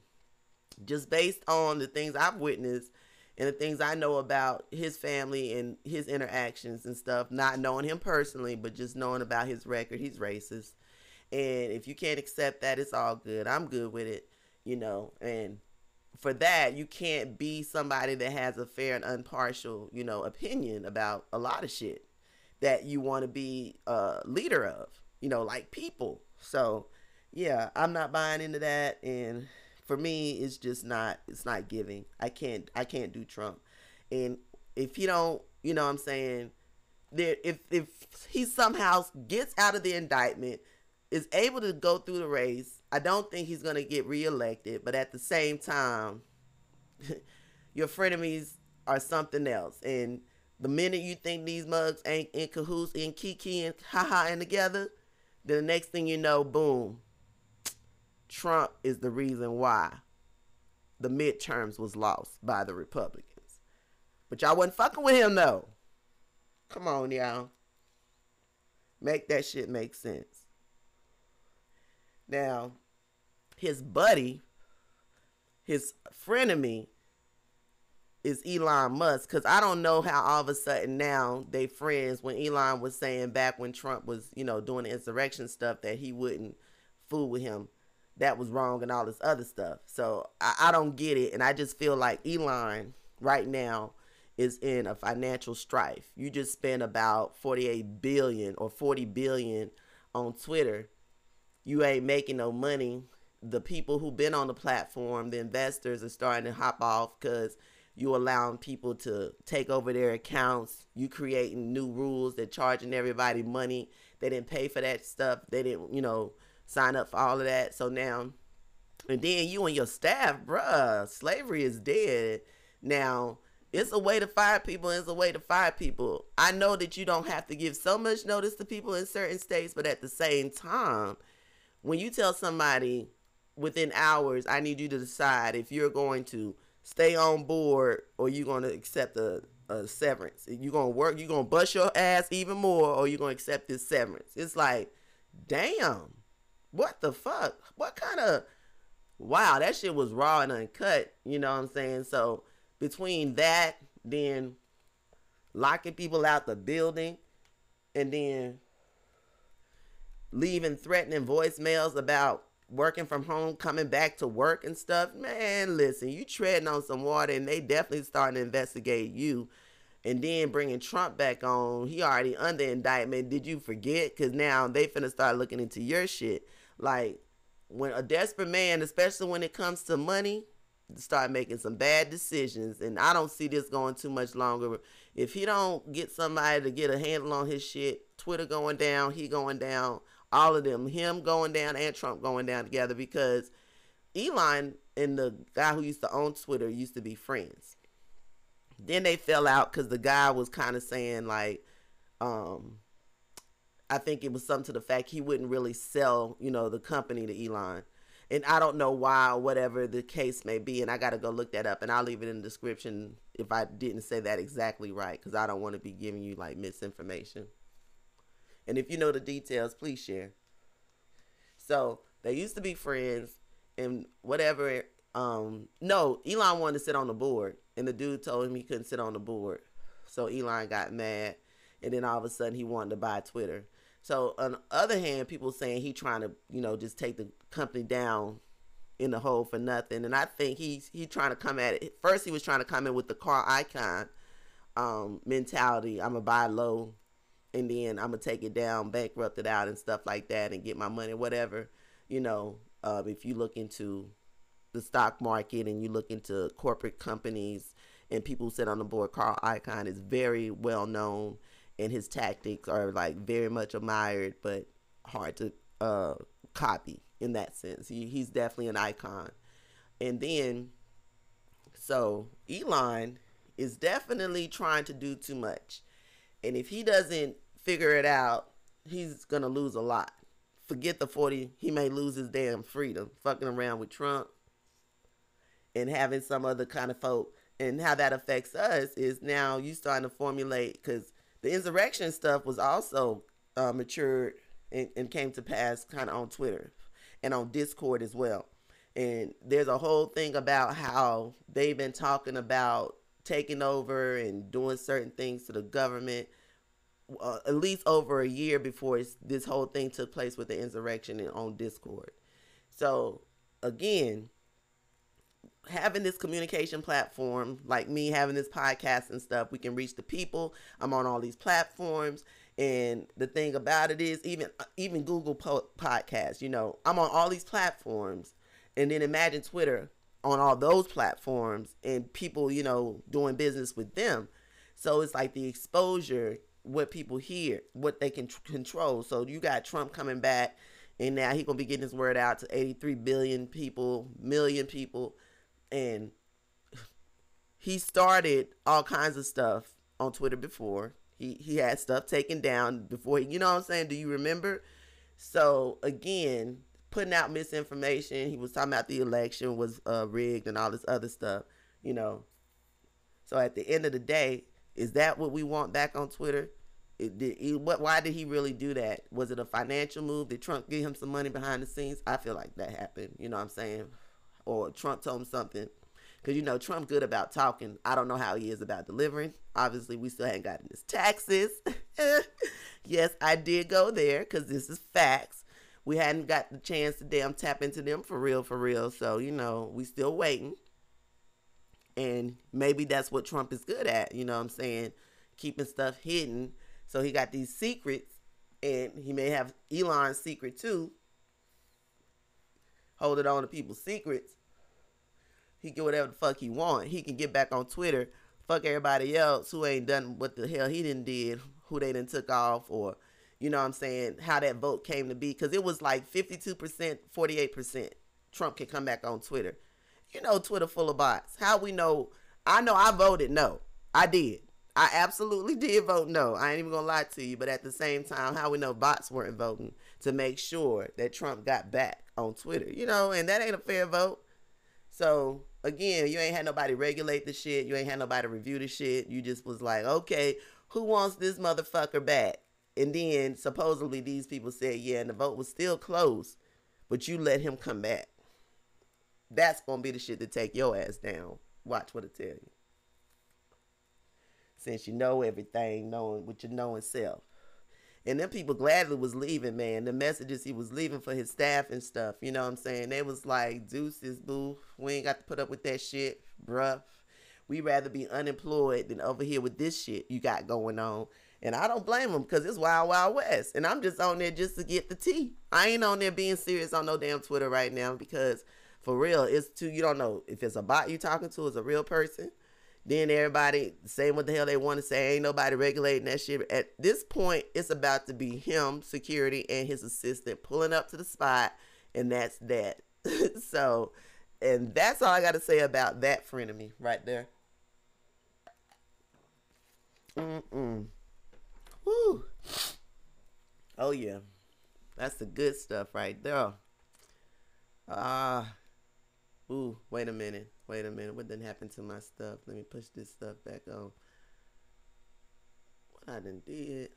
Just based on the things I've witnessed and the things I know about his family and his interactions and stuff, not knowing him personally, but just knowing about his record, he's racist. And if you can't accept that, it's all good. I'm good with it, you know. And for that, you can't be somebody that has a fair and impartial, you know, opinion about a lot of shit that you want to be a leader of, you know, like people. So, yeah, I'm not buying into that and for me it's just not it's not giving. I can't I can't do Trump. And if he don't, you know what I'm saying, there if if he somehow gets out of the indictment, is able to go through the race. I don't think he's going to get reelected, but at the same time, your frenemies are something else. And the minute you think these mugs ain't in cahoots and kiki and haha and together, Then the next thing you know, boom, Trump is the reason why the midterms was lost by the Republicans. But y'all wasn't fucking with him though. Come on, y'all. Make that shit make sense. Now, his buddy, his frenemy, is Elon Musk. Cause I don't know how all of a sudden now they friends when Elon was saying back when Trump was, you know, doing the insurrection stuff that he wouldn't fool with him. That was wrong and all this other stuff. So I, I don't get it. And I just feel like Elon right now is in a financial strife. You just spent about 48 billion or 40 billion on Twitter. You ain't making no money. The people who've been on the platform, the investors are starting to hop off because you allowing people to take over their accounts. You creating new rules that charging everybody money. They didn't pay for that stuff. They didn't, you know, sign up for all of that. So now, and then you and your staff, bruh, slavery is dead. Now, it's a way to fire people it's a way to fire people i know that you don't have to give so much notice to people in certain states but at the same time when you tell somebody within hours i need you to decide if you're going to stay on board or you're going to accept a, a severance you're going to work you're going to bust your ass even more or you're going to accept this severance it's like damn what the fuck what kind of wow that shit was raw and uncut you know what i'm saying so between that, then locking people out the building, and then leaving threatening voicemails about working from home, coming back to work and stuff, man, listen, you treading on some water and they definitely starting to investigate you. And then bringing Trump back on, he already under indictment. Did you forget? Because now they finna start looking into your shit. Like, when a desperate man, especially when it comes to money, start making some bad decisions and I don't see this going too much longer. If he don't get somebody to get a handle on his shit, Twitter going down, he going down, all of them, him going down and Trump going down together because Elon and the guy who used to own Twitter used to be friends. Then they fell out because the guy was kind of saying like, um, I think it was something to the fact he wouldn't really sell, you know, the company to Elon and I don't know why or whatever the case may be. And I got to go look that up, and I'll leave it in the description if I didn't say that exactly right, because I don't want to be giving you like misinformation. And if you know the details, please share. So they used to be friends, and whatever. Um, no, Elon wanted to sit on the board, and the dude told him he couldn't sit on the board. So Elon got mad, and then all of a sudden he wanted to buy Twitter. So on the other hand, people saying he trying to, you know, just take the company down in the hole for nothing. And I think he's he trying to come at it. First, he was trying to come in with the Carl Icahn um, mentality. I'm gonna buy low, and then I'm gonna take it down, bankrupt it out, and stuff like that, and get my money, whatever. You know, uh, if you look into the stock market and you look into corporate companies and people sit on the board, Carl Icahn is very well known and his tactics are like very much admired but hard to uh, copy in that sense. He, he's definitely an icon. And then, so Elon is definitely trying to do too much. And if he doesn't figure it out, he's going to lose a lot. Forget the 40, he may lose his damn freedom fucking around with Trump and having some other kind of folk. And how that affects us is now you starting to formulate because the insurrection stuff was also uh, matured and, and came to pass kind of on Twitter and on Discord as well. And there's a whole thing about how they've been talking about taking over and doing certain things to the government uh, at least over a year before this whole thing took place with the insurrection and on Discord. So again, having this communication platform, like me having this podcast and stuff, we can reach the people. I'm on all these platforms. And the thing about it is, even uh, even Google po- Podcasts, you know, I'm on all these platforms, and then imagine Twitter on all those platforms, and people, you know, doing business with them. So it's like the exposure, what people hear, what they can tr- control. So you got Trump coming back, and now he gonna be getting his word out to 83 billion people, million people and he started all kinds of stuff on Twitter before. He he had stuff taken down before. You know what I'm saying? Do you remember? So again, putting out misinformation. He was talking about the election was uh, rigged and all this other stuff, you know. So at the end of the day, is that what we want back on Twitter? It, did, he, what? Why did he really do that? Was it a financial move? Did Trump give him some money behind the scenes? I feel like that happened. You know what I'm saying? Or Trump told him something. Because, you know, Trump good about talking. I don't know how he is about delivering. Obviously, we still haven't gotten his taxes. yes, I did go there because this is facts. We hadn't got the chance to damn tap into them for real, for real. So, you know, we still waiting. And maybe that's what Trump is good at. You know what I'm saying? Keeping stuff hidden so he got these secrets, and he may have Elon's secret too. Hold it on to people's secrets. He can whatever the fuck he want. He can get back on Twitter, fuck everybody else who ain't done what the hell he didn't did, who they didn't took off, or you know what I'm saying, how that vote came to be. Cause it was like 52%, 48%. Trump can come back on Twitter. You know Twitter full of bots. How we know I know I voted no. I did. I absolutely did vote no. I ain't even gonna lie to you, but at the same time, how we know bots weren't voting to make sure that Trump got back on Twitter, you know, and that ain't a fair vote. So again, you ain't had nobody regulate the shit. You ain't had nobody review the shit. You just was like, okay, who wants this motherfucker back? And then supposedly these people said, yeah, and the vote was still close, but you let him come back. That's gonna be the shit to take your ass down. Watch what I tell you since you know everything, knowing what you know self. And then people gladly was leaving, man. The messages he was leaving for his staff and stuff, you know what I'm saying? They was like, deuces, boo. We ain't got to put up with that shit, bruh. We rather be unemployed than over here with this shit you got going on. And I don't blame them because it's Wild Wild West. And I'm just on there just to get the tea. I ain't on there being serious on no damn Twitter right now because for real, it's too, you don't know if it's a bot you talking to, is a real person then everybody saying what the hell they want to say. Ain't nobody regulating that shit. At this point, it's about to be him, security, and his assistant pulling up to the spot, and that's that. so, and that's all I got to say about that friend of me right there. Mm-mm. Woo. Oh, yeah. That's the good stuff right there. Ah. Uh, ooh, wait a minute. Wait a minute, what didn't happen to my stuff? Let me push this stuff back on. What I done did.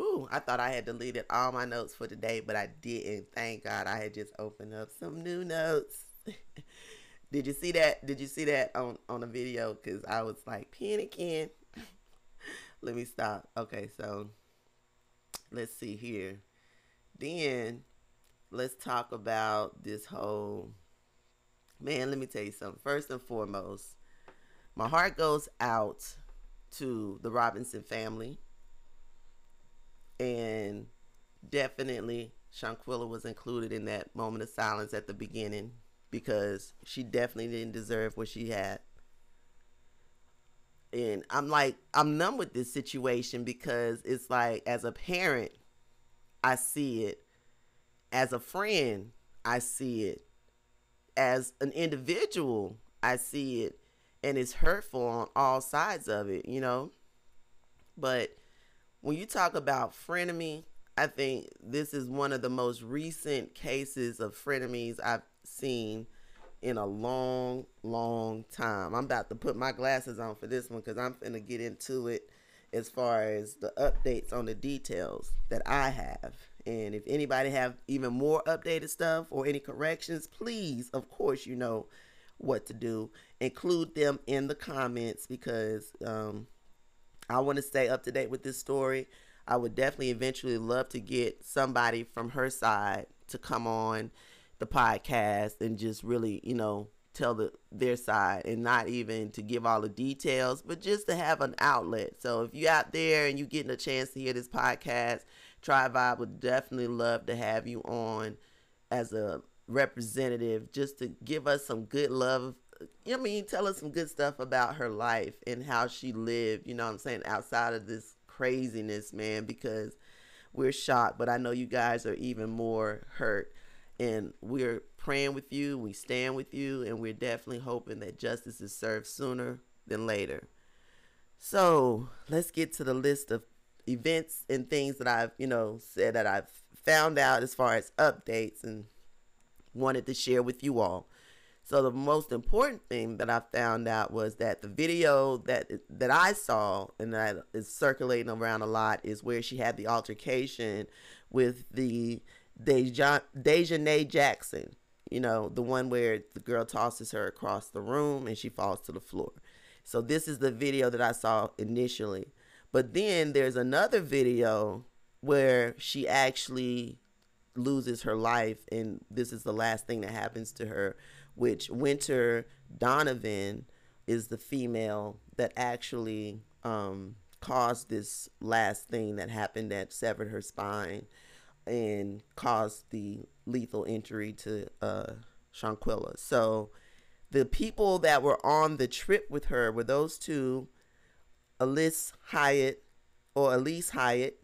Ooh, I thought I had deleted all my notes for today, but I didn't. Thank God I had just opened up some new notes. Did you see that? Did you see that on on the video? Cause I was like panicking. Let me stop. Okay, so let's see here. Then let's talk about this whole man. Let me tell you something. First and foremost, my heart goes out to the Robinson family, and definitely Shanquella was included in that moment of silence at the beginning because she definitely didn't deserve what she had. And I'm like, I'm numb with this situation because it's like, as a parent, I see it as a friend, I see it. As an individual, I see it. And it's hurtful on all sides of it, you know? But when you talk about frenemy, I think this is one of the most recent cases of frenemies I've seen in a long, long time. I'm about to put my glasses on for this one because I'm going to get into it as far as the updates on the details that I have. And if anybody have even more updated stuff or any corrections, please, of course, you know what to do. Include them in the comments because um, I want to stay up to date with this story. I would definitely eventually love to get somebody from her side to come on the podcast and just really, you know, tell the their side and not even to give all the details, but just to have an outlet. So if you out there and you getting a chance to hear this podcast, Tribe Vibe would definitely love to have you on as a representative just to give us some good love. I mean? Tell us some good stuff about her life and how she lived, you know what I'm saying, outside of this craziness, man, because we're shocked, but I know you guys are even more hurt. And we're praying with you, we stand with you, and we're definitely hoping that justice is served sooner than later. So let's get to the list of events and things that I've, you know, said that I've found out as far as updates and wanted to share with you all. So the most important thing that I found out was that the video that that I saw and that is circulating around a lot is where she had the altercation with the Deja Daejhanae Jackson. You know, the one where the girl tosses her across the room and she falls to the floor. So this is the video that I saw initially. But then there's another video where she actually loses her life and this is the last thing that happens to her which Wenter Donovan is the female that actually um, caused this last thing that happened that severed her spine and caused the lethal injury to uh, Shanquella. So the people that were on the trip with her were those two, Alyssa Hyatt or Elise Hyatt,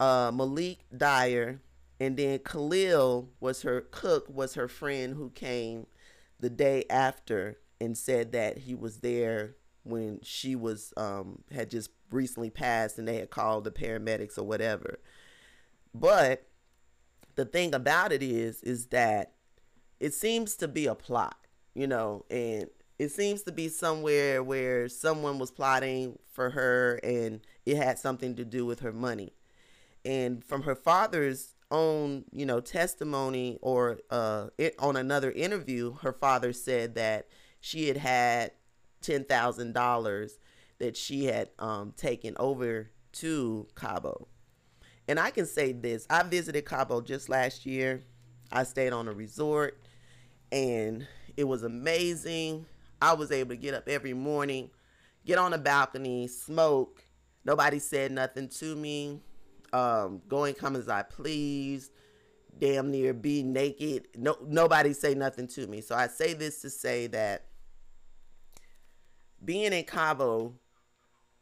uh, Malik Dyer, and then Khalil was her cook was her friend who came the day after and said that he was there when she was um, had just recently passed and they had called the paramedics or whatever. But the thing about it is is that it seems to be a plot, you know, and it seems to be somewhere where someone was plotting for her and it had something to do with her money. And from her father's own, you know, testimony or uh, it, on another interview, her father said that she had had ten thousand dollars that she had um, taken over to Cabo. And I can say this: I visited Cabo just last year. I stayed on a resort, and it was amazing. I was able to get up every morning, get on the balcony, smoke. Nobody said nothing to me um, going come as I please, damn near be naked. No, nobody say nothing to me. So I say this to say that being in Cabo,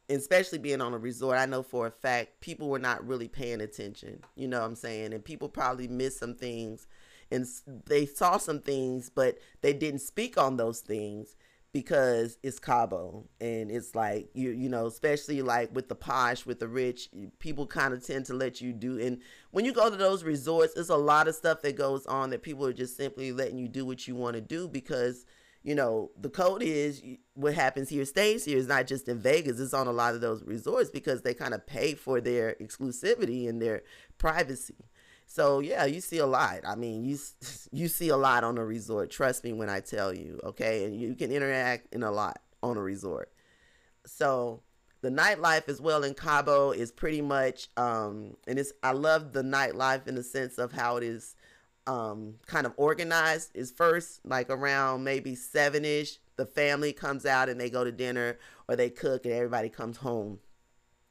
especially being on a resort, I know for a fact people were not really paying attention. You know what I'm saying? And people probably missed some things and they saw some things, but they didn't speak on those things because it's Cabo and it's like you you know especially like with the posh with the rich people kind of tend to let you do and when you go to those resorts it's a lot of stuff that goes on that people are just simply letting you do what you want to do because you know the code is what happens here stays here. Is not just in Vegas. It's on a lot of those resorts because they kind of pay for their exclusivity and their privacy so yeah, you see a lot. I mean, you you see a lot on a resort. Trust me when I tell you, okay? And you can interact in a lot on a resort. So the nightlife as well in Cabo is pretty much um and it's I love the nightlife in the sense of how it is um kind of organized. Is first like around maybe 7ish, the family comes out and they go to dinner or they cook and everybody comes home.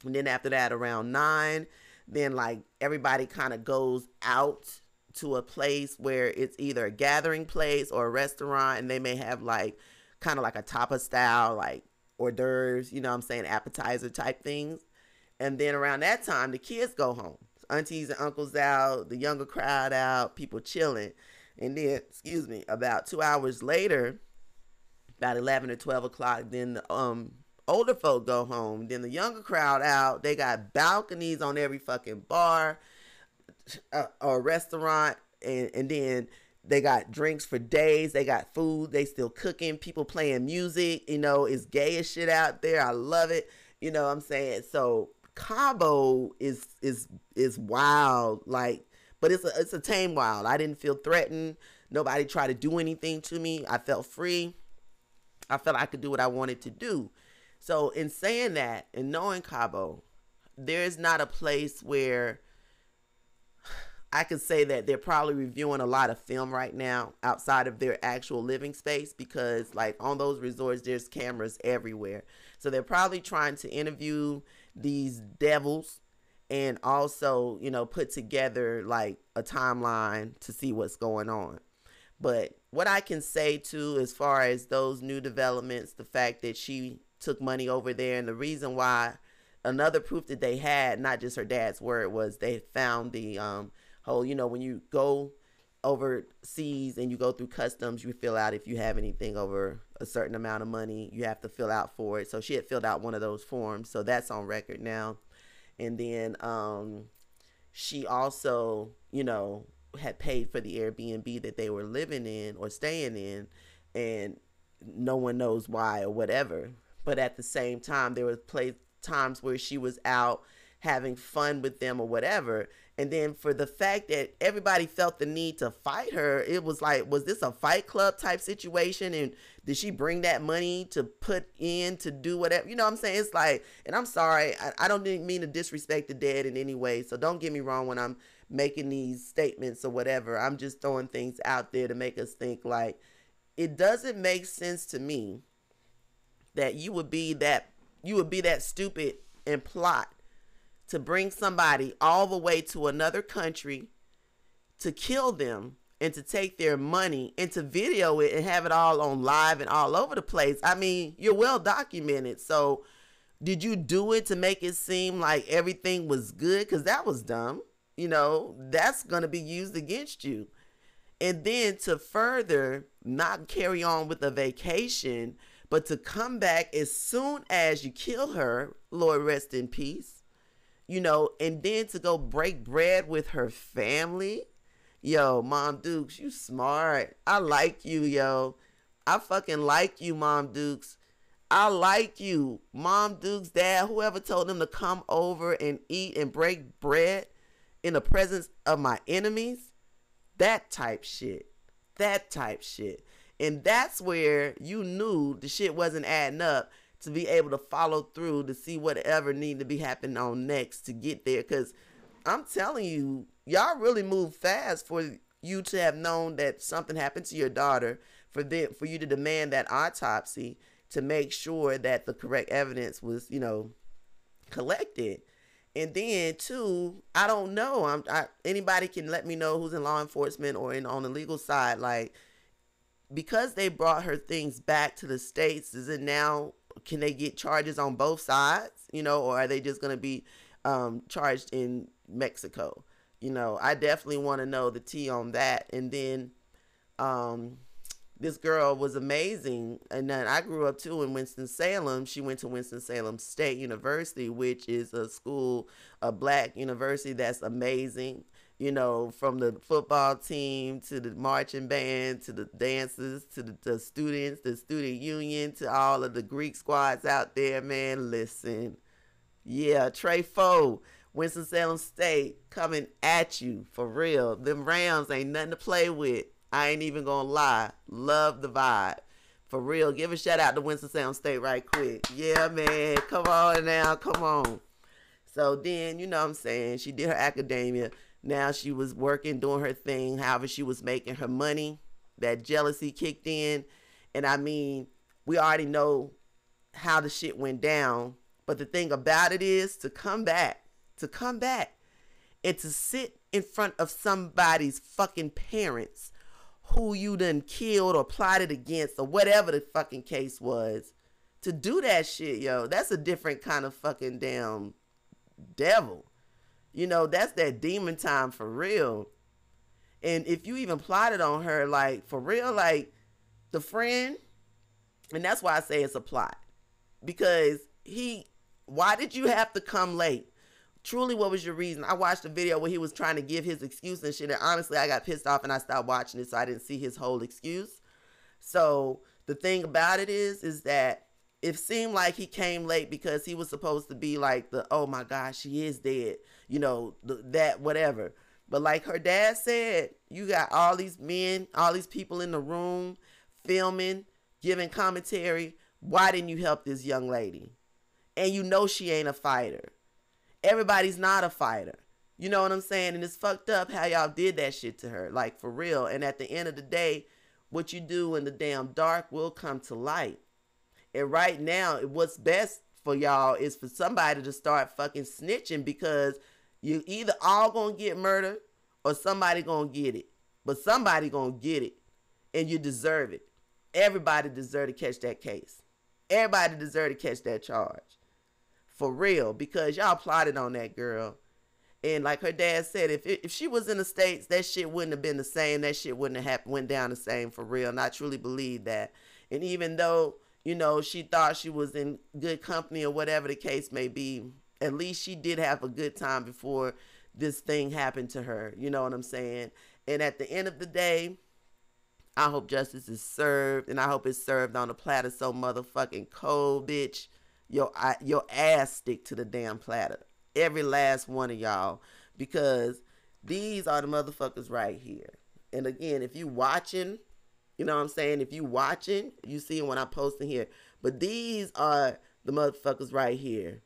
And then after that around 9 then like everybody kind of goes out to a place where it's either a gathering place or a restaurant and they may have like kind of like a tapa style like hors d'oeuvres you know i'm saying appetizer type things. And then around that time the kids go home. Aunties and uncles out the younger crowd out people chilling. And then excuse me about two hours later about 11 or 12 o'clock then the um older folk go home. Then the younger crowd out. They got balconies on every fucking bar uh, or restaurant, and and then they got drinks for days. They got food. They still cooking. People playing music. You know, it's gay as shit out there. I love it. You know what I'm saying? So Cabo is is is wild. Like, but it's a it's a tame wild. I didn't feel threatened. Nobody tried to do anything to me. I felt free. I felt I could do what I wanted to do. So, in saying that and knowing Cabo, there is not a place where I could say that they're probably reviewing a lot of film right now outside of their actual living space because, like, on those resorts, there's cameras everywhere. So, they're probably trying to interview these devils and also, you know, put together like a timeline to see what's going on. But what I can say too, as far as those new developments, the fact that she took money over there. And the reason why another proof that they had, not just her dad's word, was they found the um, whole, you know, when you go overseas and you go through customs, you fill out if you have anything over a certain amount of money, you have to fill out for it. So she had filled out one of those forms. So that's on record now. and then um, she also, you know, had paid for the Airbnb that they were living in or staying in, and no one knows why or whatever. But at the same time, there were play times where she was out having fun with them or whatever. And then for the fact that everybody felt the need to fight her, it was like, was this a fight club type situation? And did she bring that money to put in to do whatever? You know what I'm saying? It's like, and I'm sorry, I, I don't mean to disrespect the dead in any way. So don't get me wrong when I'm making these statements or whatever. I'm just throwing things out there to make us think like, it doesn't make sense to me that you would be that you would be that stupid and plot to bring somebody all the way to another country to kill them and to take their money and to video it and have it all on live and all over the place. I mean, you're well documented. So, did you do it to make it seem like everything was good? Because that was dumb. You know, that's going to be used against you. And then to further not carry on with a vacation, but to come back as soon as you kill her, Lord rest in peace, you know, and then to go break bread with her family. Yo, Mom Dukes, you smart. I like you, yo. I fucking like you, Mom Dukes. I like you. Mom Dukes, dad, whoever told them to come over and eat and break bread in the presence of my enemies. That type shit. That type shit. And that's where you knew the shit wasn't adding up to be able to follow through to see whatever needed to be happening on next to get there. Cause I'm telling you, y'all really move fast for you to have known that something happened to your daughter, for the, for you to demand that autopsy to make sure that the correct evidence was, you know, collected. And then too, I don't know. I'm I, anybody can let me know who's in law enforcement or in on the legal side. Like because they brought her things back to the states, is it now can they get charges on both sides, you know, or are they just going to be um, charged in Mexico? You know, I definitely want to know the tea on that. And then um, this girl was amazing. And then I grew up too in Winston-Salem. She went to Winston-Salem State University, which is a school, a black university that's amazing you know, from the football team to the marching band to the dancers to the, the, students, the student union to all of the Greek squads out there, man. Listen, yeah, Trey Foe, Winston-Salem State coming at you for real. Them Rams ain't nothing to play with. I ain't even gonna lie. Love the vibe. For real. Give a shout out to Winston-Salem State right quick. Yeah, man. Come on now. Come on. So then, you know what I'm saying? She did her academia now she was working, doing her thing, however she was making her money. That jealousy kicked in. And I mean, we already know how the shit went down. But the thing about it is to come back, to come back and to sit in front of somebody's fucking parents who you done killed or plotted against or whatever the fucking case was. To do that shit, yo, that's a different kind of fucking damn devil. You know, that's that demon time for real. And if you even plotted on her, like for real, like the friend, and that's why I say it's a plot. Because he, why did you have to come late? Truly, what was your reason? I watched a video where he was trying to give his excuse and shit. And honestly, I got pissed off and I stopped watching it, so I didn't see his whole excuse. So the thing about it is, is that it seemed like he came late because he was supposed to be like the oh my gosh she is dead you know that whatever. But like her dad said you got all these men all these people in the room filming giving commentary. Why didn't you help this young lady? And you know she ain't a fighter. Everybody's not a fighter. You know what i'm saying? And it's fucked up how y'all did that shit to her like for real. And at the end of the day what you do in the damn dark will come to light. And right now, what's best for y'all is for somebody to start fucking snitching because you either all gonna get murdered or somebody gonna get it. But somebody gonna get it. And you deserve it. Everybody deserve to catch that case. Everybody deserve to catch that charge. For real. Because y'all plotted on that girl. And like her dad said, if it, if she was in the States, that shit wouldn't have been the same. That shit wouldn't have happened, went down the same for real. And I truly believe that. And even though you know, she thought she was in good company or whatever the case may be. At least she did have a good time before this thing happened to her. You know what I'm saying? And at the end of the day, I hope justice is served, and I hope it's served on a platter so motherfucking cold, bitch. Your your ass stick to the damn platter. Every last one of y'all, because these are the motherfuckers right here. And again, if you watching, you know what I'm saying? If you watching, you see what I'm posting here. But these are the motherfuckers right here.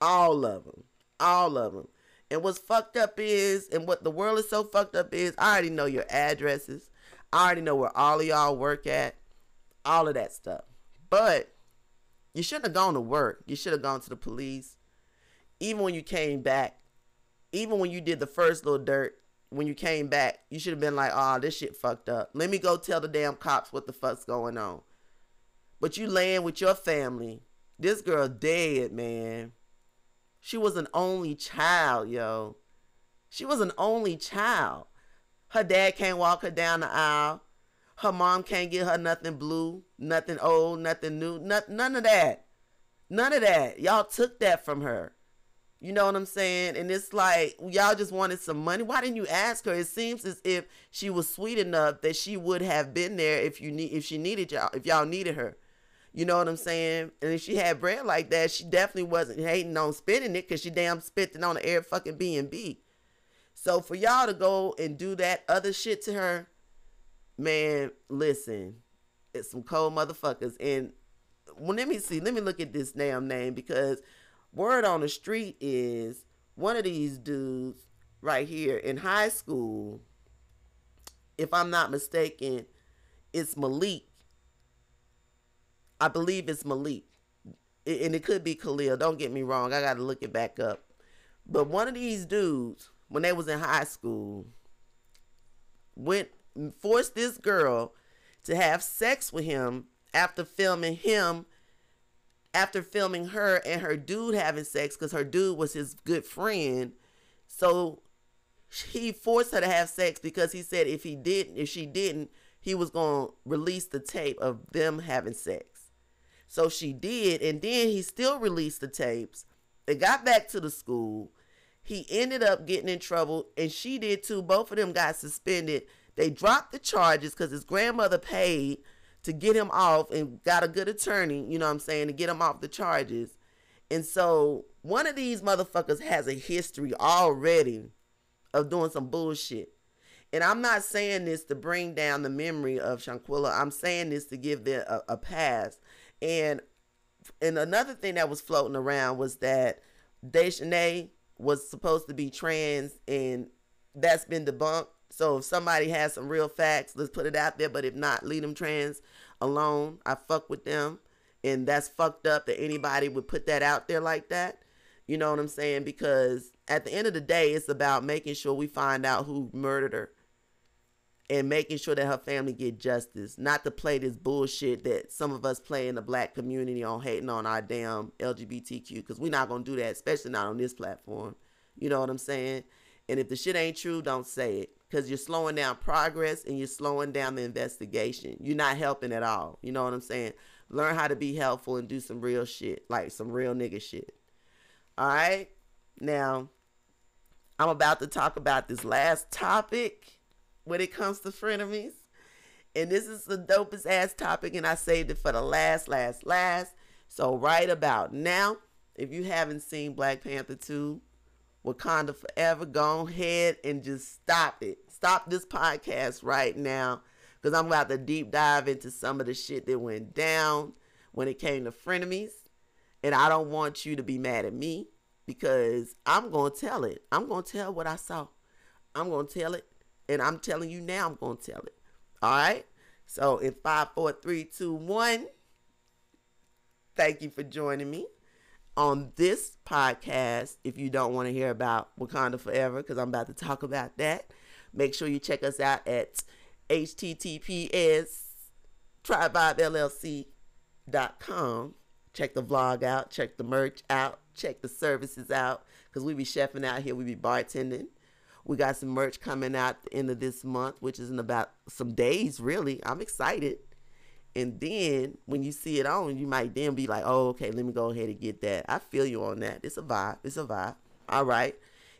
All of them. All of them. And what's fucked up is, and what the world is so fucked up is, I already know your addresses. I already know where all of y'all work at. All of that stuff. But you shouldn't have gone to work. You should have gone to the police. Even when you came back, even when you did the first little dirt, when you came back, you should have been like, oh, this shit fucked up. Let me go tell the damn cops what the fuck's going on. But you laying with your family. This girl dead, man. She was an only child, yo. She was an only child. Her dad can't walk her down the aisle. Her mom can't get her nothing blue, nothing old, nothing new, not, none of that. None of that. Y'all took that from her. You know what I'm saying? And it's like y'all just wanted some money. Why didn't you ask her? It seems as if she was sweet enough that she would have been there if you need if she needed y'all if y'all needed her. You know what I'm saying? And if she had bread like that, she definitely wasn't hating on spending it because she damn spent it on the air fucking B and B. So for y'all to go and do that other shit to her, man, listen, it's some cold motherfuckers. And well, let me see, let me look at this damn name because word on the street is one of these dudes right here in high school, if I'm not mistaken, it's Malik I believe it's Malik. And it could be Khalil. Don't get me wrong. I got to look it back up. But one of these dudes, when they was in high school, went forced this girl to have sex with him after filming him after filming her and her dude having sex because her dude was his good friend so he forced her to have sex because he said if he didn't if she didn't he was going to release the tape of them having sex so she did, and then he still released the tapes. They got back to the school. He ended up getting in trouble, and she did too. Both of them got suspended. They dropped the charges because his grandmother paid to get him off and got a good attorney, you know what I'm saying, to get him off the charges. And so one of these motherfuckers has a history already of doing some bullshit. And I'm not saying this to bring down the memory of Shanquella. I'm saying this to give them a, a pass. And and another thing that was floating around was that Daejhanae was supposed to be trans and that's been debunked. So if somebody has some real facts, let's put it out there. But if not, leave them trans alone. I fuck with them. And that's fucked up that anybody would put that out there like that. You know what I'm saying? Because at the end of the day, it's about making sure we find out who murdered her and making sure that her family get justice, not to play this bullshit that some of us play in the black community on hating on our damn LGBTQ because we're not gonna do that, especially not on this platform. You know what I'm saying? And if the shit ain't true, don't say it because you're slowing down progress and you're slowing down the investigation. You're not helping at all. You know what I'm saying? Learn how to be helpful and do some real shit, like some real nigga shit. All right? Now, I'm about to talk about this last topic when it comes to frenemies. And this is the dopest ass topic, and I saved it for the last, last, last. So right about now, if you haven't seen Black Panther 2, Wakanda Forever, go ahead and just stop it. Stop this podcast right now. Because I'm about to deep dive into some of the shit that went down when it came to frenemies. And I don't want you to be mad at me because I'm going to tell it. I'm going to tell what I saw. I'm going to tell it and I'm telling you now, I'm going to tell it. All right. So in five, four, three, two, one, thank you for joining me on this podcast. If you don't want to hear about Wakanda Forever, because I'm about to talk about that, make sure you check us out at https tribevibellc.com. Check the vlog out, check the merch out, check the services out, because we be chefing out here, we be bartending we got some merch coming out at the end of this month, which is in about some days, really. I'm excited. And then when you see it on, you might then be like, oh, okay, let me go ahead and get that. I feel you on that. It's a vibe. It's a vibe. All right.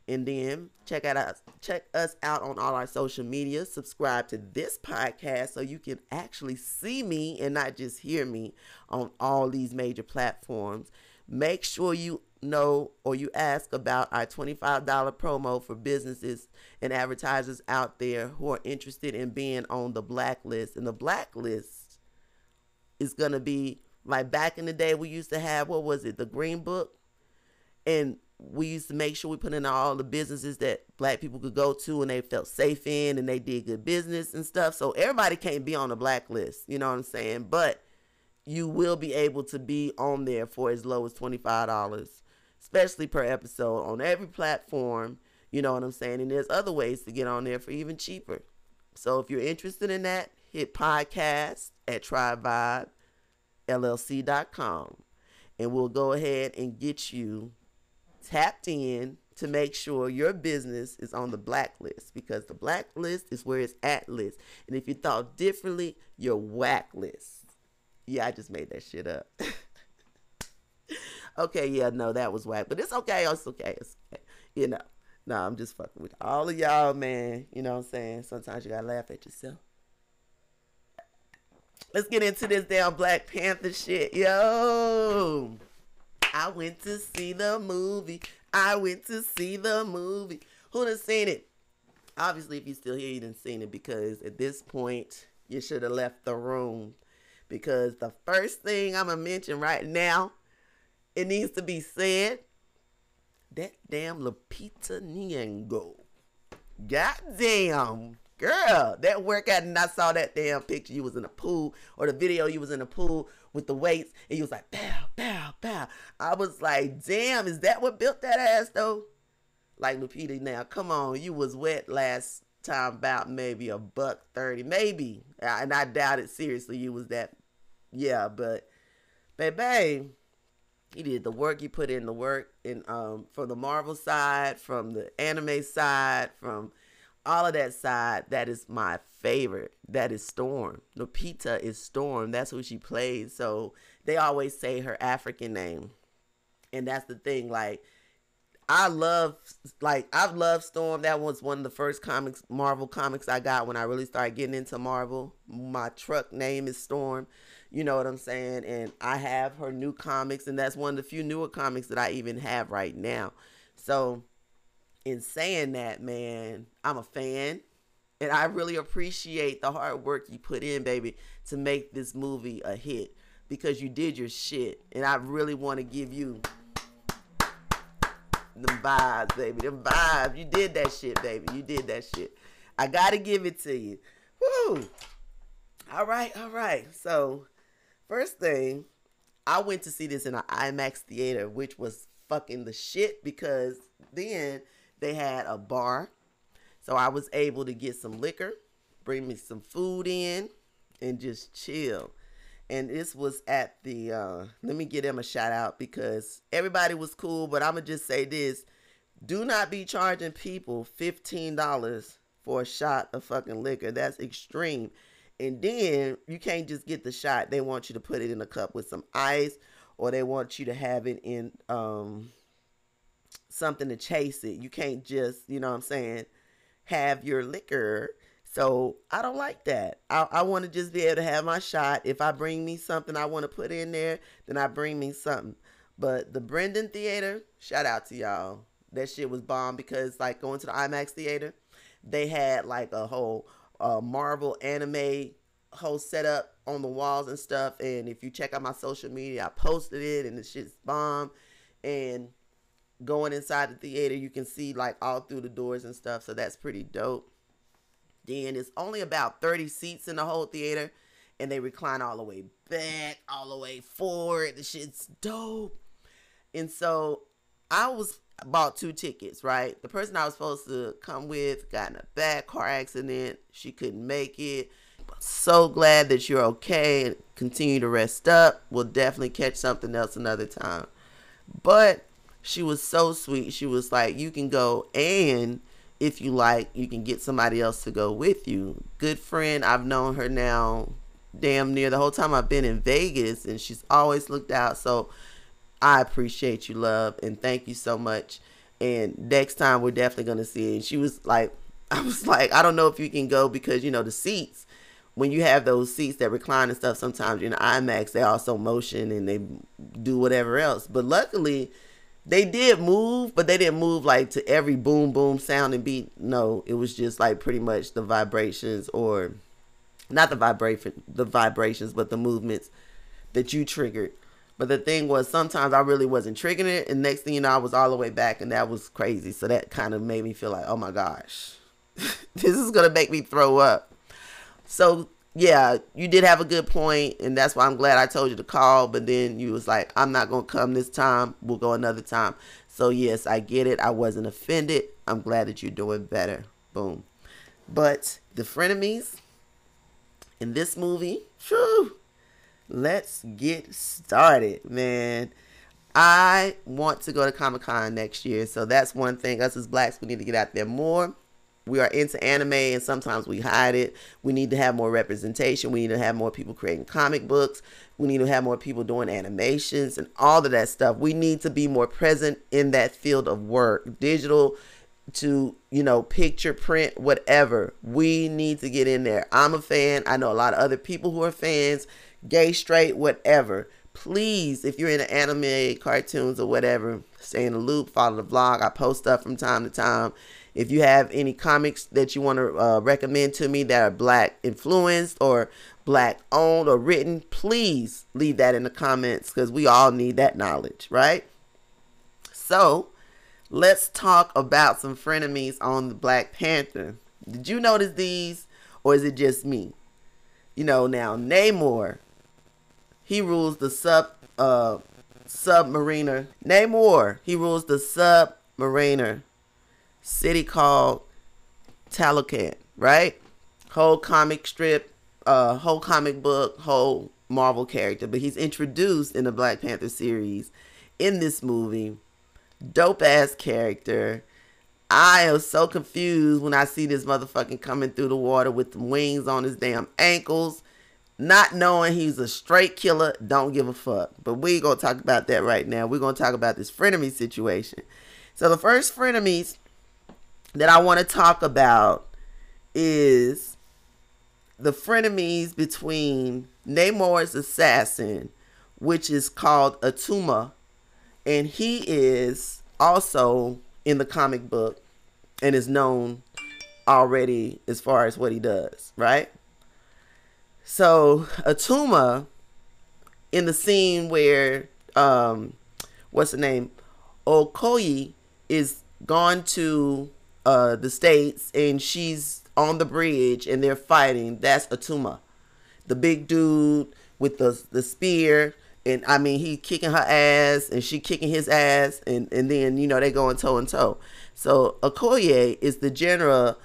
And then check out us, check us out on all our social media. Subscribe to this podcast so you can actually see me and not just hear me on all these major platforms. Make sure you know or you ask about our $25 promo for businesses and advertisers out there who are interested in being on the blacklist. And the blacklist is going to be like back in the day, we used to have, what was it, the Green Book? And we used to make sure we put in all the businesses that black people could go to and they felt safe in and they did good business and stuff. So everybody can't be on the blacklist, you know what I'm saying? But you will be able to be on there for as low as $25 especially per episode on every platform. You know what I'm saying? And there's other ways to get on there for even cheaper. So if you're interested in that, hit podcast at tribevibellc.com and we'll go ahead and get you tapped in to make sure your business is on the blacklist because the blacklist is where it's at list. And if you thought differently, you're whack list. Yeah, I just made that shit up. okay, yeah, no, that was whack. But it's okay. Oh, it's okay. It's okay. You know. No, I'm just fucking with all of y'all, man. You know what I'm saying? Sometimes you gotta laugh at yourself. Let's get into this damn Black Panther shit. Yo. I went to see the movie. I went to see the movie. Who done seen it? Obviously, if you're still here, you didn't seen it because at this point, you should have left the room. Because the first thing I'm gonna mention right now it needs to be said that damn Lupita Nyong'o. Goddamn. Girl, that workout and I saw that damn picture you was in the pool or the video you was in the pool with the weights and you was like pow pow pow. I was like, damn, is that what built that ass though? Like Lupita now, come on, you was wet last time about maybe a buck thirty, maybe. And I doubt it seriously you was that yeah, but baby, he did the work. He put in the work in um from the Marvel side, from the anime side, from all of that side. That is my favorite. That is Storm. Lupita is Storm. That's who she plays. So they always say her African name, and that's the thing. Like I love, like I've loved Storm. That was one of the first comics, Marvel comics I got when I really started getting into Marvel. My truck name is Storm. You know what I'm saying? And I have her new comics, and that's one of the few newer comics that I even have right now. So, in saying that, man, I'm a fan. And I really appreciate the hard work you put in, baby, to make this movie a hit because you did your shit. And I really want to give you them vibes, baby. Them vibes. You did that shit, baby. You did that shit. I got to give it to you. Woo! All right, all right. So, First thing, I went to see this in an IMAX theater, which was fucking the shit because then they had a bar. So I was able to get some liquor, bring me some food in, and just chill. And this was at the, uh, let me give them a shout out because everybody was cool, but I'm going to just say this do not be charging people $15 for a shot of fucking liquor. That's extreme. And then you can't just get the shot. They want you to put it in a cup with some ice or they want you to have it in um, something to chase it. You can't just, you know what I'm saying, have your liquor. So I don't like that. I, I want to just be able to have my shot. If I bring me something I want to put in there, then I bring me something. But the Brenden Theater, shout out to y'all. That shit was bomb because like going to the IMAX theater, they had like a whole uh, Marvel anime whole setup on the walls and stuff. And if you check out my social media, I posted it and the shit's bomb. And going inside the theater, you can see like all through the doors and stuff. So that's pretty dope. Then it's only about 30 seats in the whole theater. And they recline all the way back, all the way forward. The shit's dope. And so I was bought two tickets, right? The person I was supposed to come with got in a bad car accident. She couldn't make it. So glad that you're okay and continue to rest up. We'll definitely catch something else another time. But she was so sweet. She was like, You can go, and if you like, you can get somebody else to go with you. Good friend. I've known her now damn near the whole time I've been in Vegas, and she's always looked out. So I appreciate you, love, and thank you so much. And next time we're definitely gonna see it. And she was like, I was like, I don't know if you can go because you know the seats. When you have those seats that recline and stuff, sometimes in IMAX they also motion and they do whatever else. But luckily, they did move, but they didn't move like to every boom boom sound and beat. No, it was just like pretty much the vibrations or not the vibration the vibrations, but the movements that you triggered. But the thing was sometimes I really wasn't triggering it and next thing you know I was all the way back and that was crazy. So that kind of made me feel like, oh my gosh. this is gonna make me throw up. So yeah, you did have a good point, and that's why I'm glad I told you to call. But then you was like, I'm not gonna come this time. We'll go another time. So yes, I get it. I wasn't offended. I'm glad that you're doing better. Boom. But the frenemies in this movie, whew, let's get started, man. I want to go to Comic Con next year, so that's one thing. Us as blacks, we need to get out there more we are into anime and sometimes we hide it. We need to have more representation. We need to have more people creating comic books. We need to have more people doing animations and all of that stuff. We need to be more present in that field of work, digital to, you know, picture, print, whatever. We need to get in there. I'm a fan. I know a lot of other people who are fans, gay, straight, whatever. Please, if you're into anime, cartoons, or whatever, stay in the loop, follow the vlog. I post stuff from time to time if you have any comics that you want to uh, recommend to me that are black influenced or black owned or written, please leave that in the comments because we all need that knowledge, right? So let's talk about some frenemies on the Black Panther. Did you notice these or is it just me? You know, now Namor, he rules the sub uh submariner. Namor, he rules the submariner city called Talokan, right? Whole comic strip, uh, whole comic book, whole Marvel character, but he's introduced in the Black Panther series in this movie. Dope ass character. I am so confused when I see this motherfucking coming through the water with the wings on his damn ankles, not knowing he's a straight killer. Don't give a fuck. But we gonna talk about that right now. We're gonna talk about this frenemy situation. So the first frenemies that I want to talk about is the frenemies between Namor's assassin, which is called Attuma, and he is also in the comic book and is known already as far as what he does, right? So Attuma in the scene where um what's the name? Okoye is gone to uh, the states and she's on the bridge and they're fighting. That's Attuma. the big dude with the the spear. And I mean, he kicking her ass and she kicking his ass, and and then you know they going toe and toe. So Okoye is the general,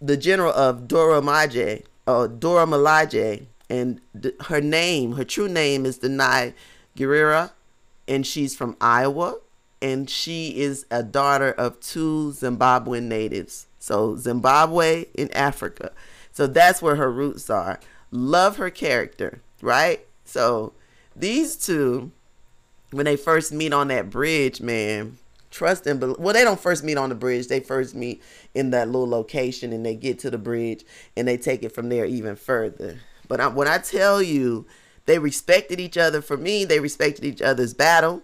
the general of Dora Maje, uh, Dora Milaje, and her name, her true name is Danai Gurira, and she's from Iowa and she is a daughter of two Zimbabwean natives. So Zimbabwe in Africa. So that's where her roots are. Love her character, right? So these two, when they first meet on that bridge, man, trust and believe. Well, they don't first meet on the bridge. They first meet in that little location, and they get to the bridge, and they take it from there even further. But I, when I tell you, they respected each other. For me, they respected each other's battle,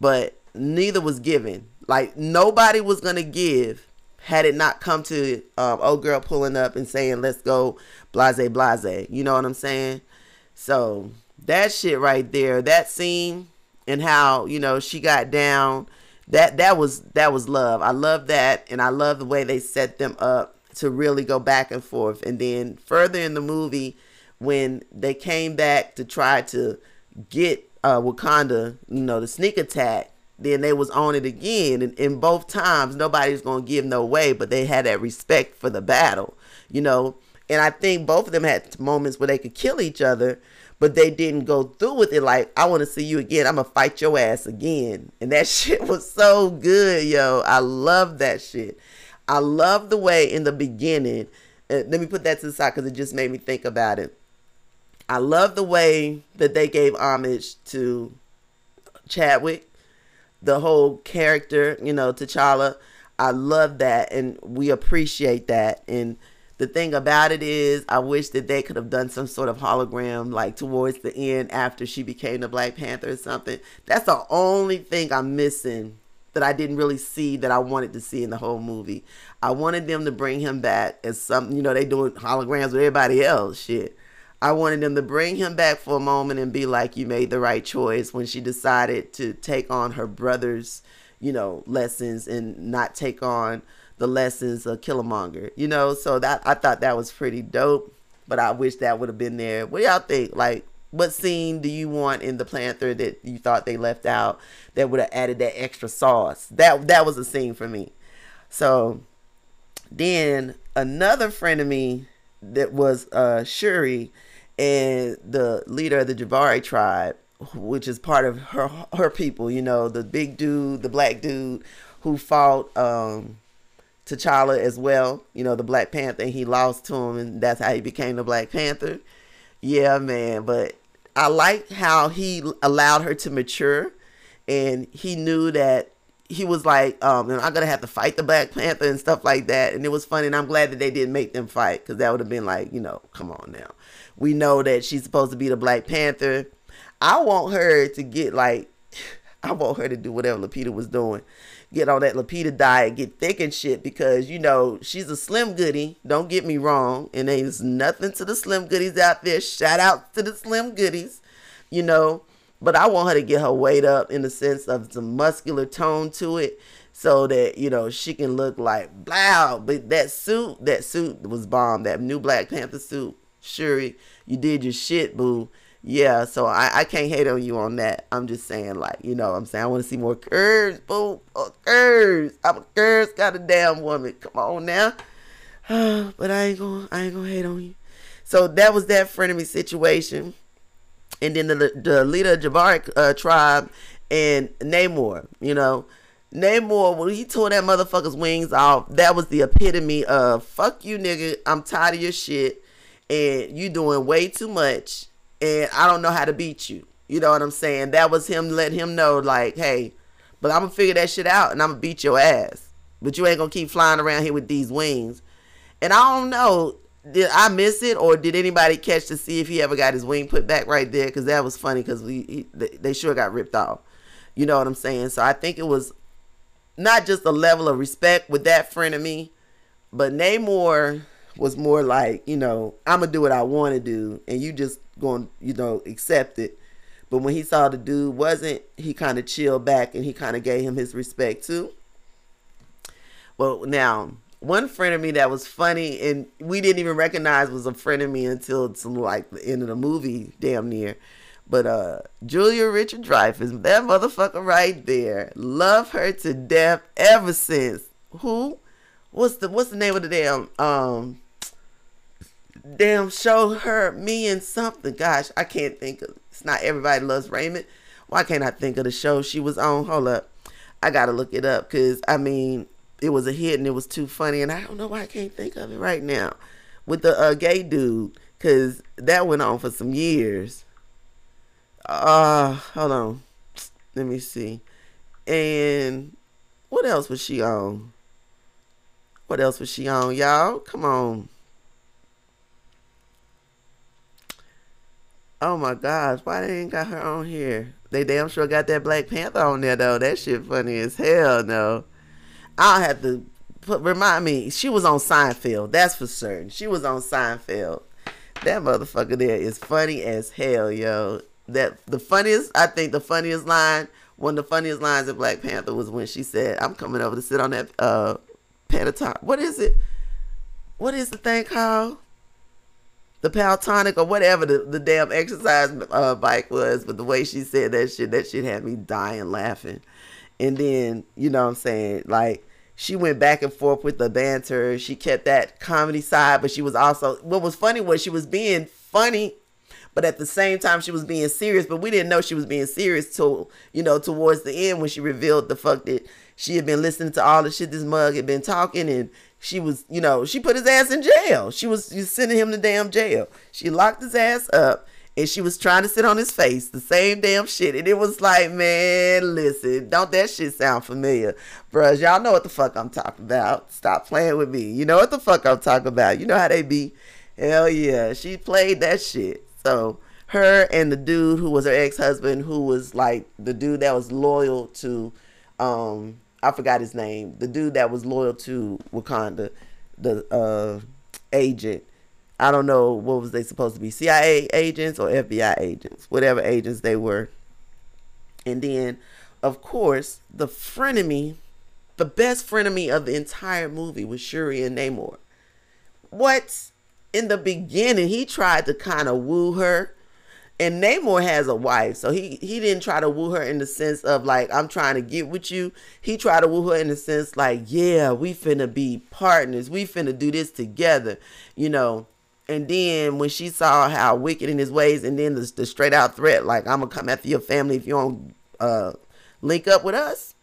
but neither was given. Like nobody was gonna give had it not come to um, old girl pulling up and saying, "Let's go, blase blase." You know what I'm saying? So that shit right there, that scene and how you know she got down, that that was that was love. I love that, and I love the way they set them up to really go back and forth. And then further in the movie, when they came back to try to get uh, Wakanda, you know, the sneak attack then they was on it again and in both times nobody's gonna give no way but they had that respect for the battle you know and i think both of them had moments where they could kill each other but they didn't go through with it like i want to see you again. I'm gonna fight your ass again. And that shit was so good yo. I love that shit. I love the way in the beginning uh, let me put that to the side because it just made me think about it. I love the way that they gave homage to Chadwick, the whole character, you know, T'Challa. I love that and we appreciate that. And the thing about it is, I wish that they could have done some sort of hologram like towards the end after she became the Black Panther or something. That's the only thing I'm missing that I didn't really see that I wanted to see in the whole movie. I wanted them to bring him back as some, you know, they doing holograms with everybody else. Shit. I wanted them to bring him back for a moment and be like, you made the right choice when she decided to take on her brother's, you know, lessons and not take on the lessons of Killmonger, you know. So that I thought that was pretty dope, but I wish that would have been there. What y'all think? Like, what scene do you want in the Panther that you thought they left out that would have added that extra sauce? That that was a scene for me. So then another frenemy that was uh Shuri and the leader of the Jabari tribe, which is part of her her people, you know, the big dude, the black dude who fought um T'Challa as well, you know, the Black Panther, and he lost to him, and that's how he became the Black Panther. Yeah, man, but I like how he allowed her to mature, and he knew that he was like, um, I'm gonna have to fight the Black Panther and stuff like that, and it was funny, and I'm glad that they didn't make them fight, because that would have been like, you know, come on now. We know that she's supposed to be the Black Panther. I want her to get like, I want her to do whatever Lupita was doing get on that Lupita diet, get thick and shit because you know she's a slim goody. Don't get me wrong, and there's nothing to the slim goodies out there. Shout out to the slim goodies, you know. But I want her to get her weight up in the sense of some muscular tone to it, so that you know she can look like blah. But that suit, that suit was bomb. That new Black Panther suit, Shuri, you did your shit, boo yeah, so I, I can't hate on you on that. I'm just saying, like, you know, I'm saying I want to see more curves, boo, curves. I'm a curves got a damn woman. Come on now. but I ain't gonna, I ain't gonna hate on you. So that was that frenemy situation, and then the the leader of Jabari uh, tribe and Namor. You know, Namor when he tore that motherfucker's wings off, that was the epitome of fuck you, nigga. I'm tired of your shit, and you doing way too much and I don't know how to beat you. You know what I'm saying? That was him letting him know, like, hey, but I'm gonna figure that shit out and I'm gonna beat your ass. But you ain't gonna keep flying around here with these wings. And I don't know, did I miss it or did anybody catch to see if he ever got his wing put back right there? Because that was funny because we he, they sure got ripped off. You know what I'm saying? So I think it was not just a level of respect with that frenemy, but Namor was more like, you know, I'm gonna do what I want to do, and you just going, you know, accept it. But when he saw the dude wasn't, he kind of chilled back and he kind of gave him his respect too. Well, now one frenemy that was funny and we didn't even recognize was a frenemy until some like the end of the movie, damn near. But uh Julia Richard Dreyfuss, that motherfucker right there, love her to death ever since. Who? What's the what's the name of the damn um damn show her me and something. Gosh, I can't think of it's not everybody loves Raymond. Why can't I think of the show she was on? Hold up. I gotta look it up because I mean it was a hit and it was too funny and I don't know why I can't think of it right now. With the uh, gay dude, cause that went on for some years. Uh hold on. Let me see. And what else was she on? What else was she on, y'all? Come on. Oh my gosh, why they ain't got her on here? They damn sure got that Black Panther on there though. That shit funny as hell, no. I'll have to put remind me. She was on Seinfeld. That's for certain. She was on Seinfeld. That motherfucker there is funny as hell, yo. That the funniest, I think the funniest line, one of the funniest lines of Black Panther was when she said, "I'm coming over to sit on that uh pentatonic. What is it? What is the thing called? The Peloton or whatever the, the damn exercise uh, bike was, but the way she said that shit, that shit had me dying laughing. And then, you know what I'm saying, like she went back and forth with the banter. She kept that comedy side, but she was also what was funny was she was being funny, but at the same time she was being serious. But we didn't know she was being serious till you know towards the end when she revealed the fuck that she had been listening to all the shit this mug had been talking and she was, you know, she put his ass in jail. She was sending him to damn jail. She locked his ass up and she was trying to sit on his face, the same damn shit. And it was like, man, listen, don't that shit sound familiar? Bruh, y'all know what the fuck I'm talking about. Stop playing with me. You know what the fuck I'm talking about. You know how they be. Hell yeah. She played that shit. So her and the dude who was her ex-husband, who was like the dude that was loyal to um I forgot his name. The dude that was loyal to Wakanda, the uh agent I don't know what was they supposed to be CIA agents or FBI agents, whatever agents they were. And then, of course, the frenemy, the best frenemy of the entire movie was Shuri and Namor. What? In the beginning, he tried to kind of woo her. And Namor has a wife, so he he didn't try to woo her in the sense of like I'm trying to get with you. He tried to woo her in the sense like, yeah, we finna be partners. We finna do this together, you know and then when she saw how wicked in his ways, and then the, the straight out threat, like I'm gonna come after your family if you don't uh, link up with us,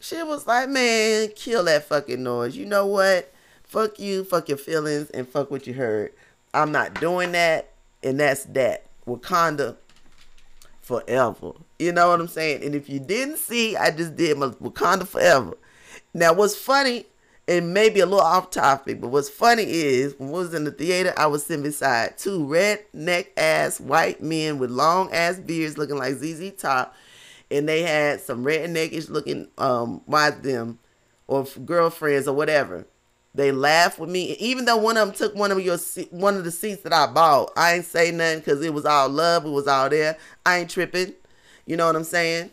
she was like, man, kill that fucking noise. You know what? Fuck you, fuck your feelings, and fuck what you heard. I'm not doing that, and that's that. Wakanda forever. You know what I'm saying? And if you didn't see, I just did my Wakanda forever. Now, what's funny and maybe a little off topic, but what's funny is when I was in the theater, I was sitting beside two redneck ass white men with long ass beards looking like ZZ Top, and they had some redneckish looking um wives them or girlfriends or whatever. They laughed with me, even though one of them took one of your one of the seats that I bought. I ain't say nothing because it was all love. It was all there. I ain't tripping. You know what I'm saying?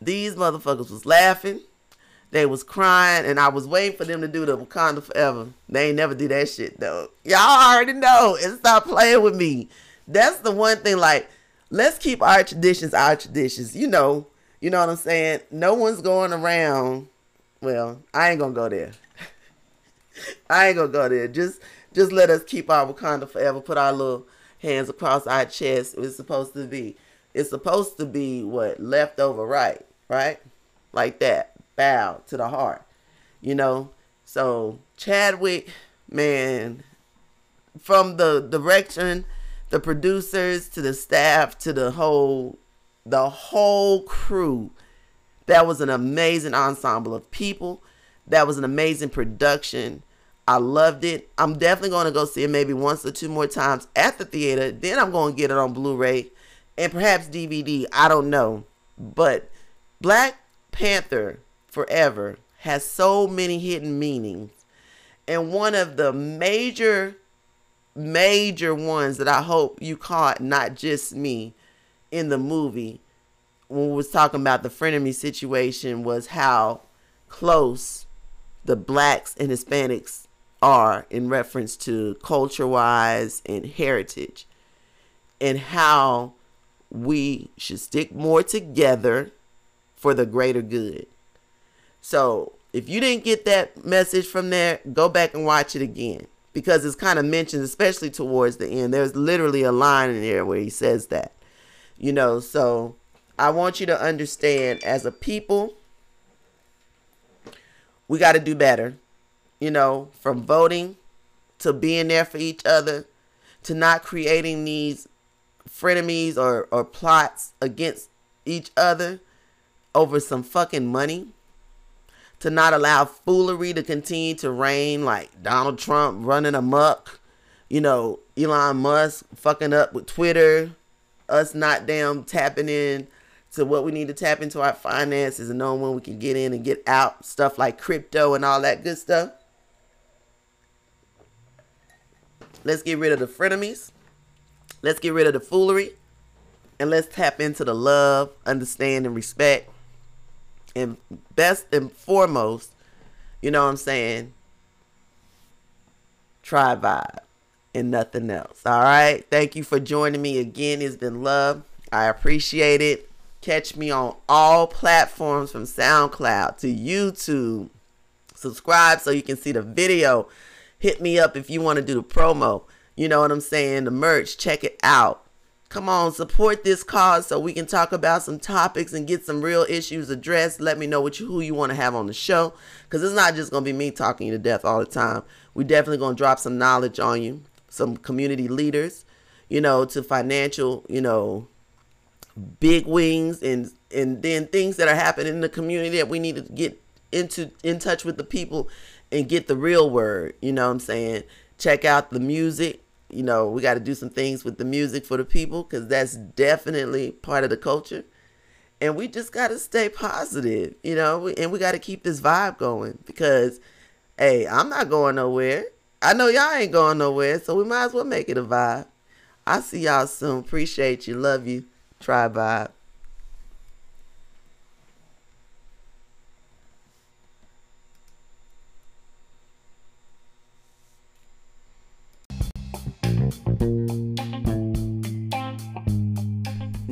These motherfuckers was laughing they was crying, and I was waiting for them to do the Wakanda Forever. They ain't never do that shit though. Y'all already know, and stop playing with me. That's the one thing. Like, let's keep our traditions our traditions. You know, you know what I'm saying. No one's going around. Well, I ain't gonna go there. I ain't gonna go there. Just, just let us keep our Wakanda Forever. Put our little hands across our chest. It's supposed to be. It's supposed to be what left over right, right, like that bow to the heart, you know. So Chadwick, man, from the direction, the producers to the staff to the whole, the whole crew, that was an amazing ensemble of people. That was an amazing production. I loved it. I'm definitely going to go see it maybe once or two more times at the theater. Then I'm going to get it on Blu-ray and perhaps DVD. I don't know. But Black Panther forever has so many hidden meanings. And one of the major, major ones that I hope you caught, not just me, in the movie, when we was talking about the frenemy situation, was how close the blacks and Hispanics are in reference to culture wise and heritage, and how we should stick more together for the greater good. So if you didn't get that message from there, go back and watch it again because it's kind of mentioned, especially towards the end. There's literally a line in there where he says that, you know. So I want you to understand as a people, we got to do better, you know, from voting to being there for each other to not creating these frenemies or, or plots against each other over some fucking money to not allow foolery to continue to reign, like Donald Trump running amok, you know, Elon Musk fucking up with Twitter, us not damn tapping in to what we need to tap into our finances and knowing when we can get in and get out, stuff like crypto and all that good stuff. Let's get rid of the frenemies. Let's get rid of the foolery. And let's tap into the love, understanding, respect and best and foremost, you know what I'm saying? Tribe Vibe and nothing else. All right. Thank you for joining me again. It's been love. I appreciate it. Catch me on all platforms from SoundCloud to YouTube. Subscribe so you can see the video. Hit me up if you want to do the promo. You know what I'm saying? The merch. Check it out. Come on, support this cause so we can talk about some topics and get some real issues addressed. Let me know you, who you want to have on the show because it's not just going to be me talking you to death all the time. We definitely going to drop some knowledge on you, some community leaders, you know, to financial, you know, big wings and and then things that are happening in the community that we need to get into in touch with the people and get the real word. You know what I'm saying? Check out the music. You know, we got to do some things with the music for the people because that's definitely part of the culture. And we just got to stay positive, you know, and we got to keep this vibe going because, hey, I'm not going nowhere. I know y'all ain't going nowhere, so we might as well make it a vibe. I'll see y'all soon. Appreciate you. Love you. Tribe Vibe.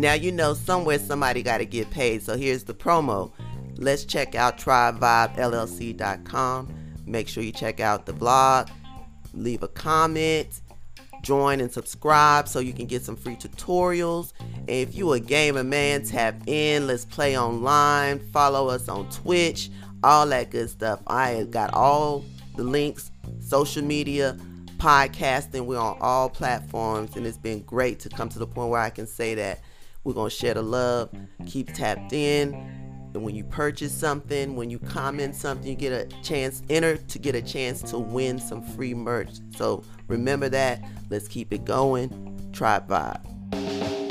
Now you know somewhere somebody got to get paid. So here's the promo. Let's check out TribeVibeLLC.com. Make sure you check out the blog, leave a comment, join and subscribe so you can get some free tutorials. And if you a gamer man, tap in. Let's play online. Follow us on Twitch, all that good stuff. I got all the links, social media, podcasting. We're on all platforms, and it's been great to come to the point where I can say that we're going to share the love, keep tapped in. And when you purchase something, when you comment something, you get a chance, enter to get a chance to win some free merch. So remember that. Let's keep it going. Tribe Vibe.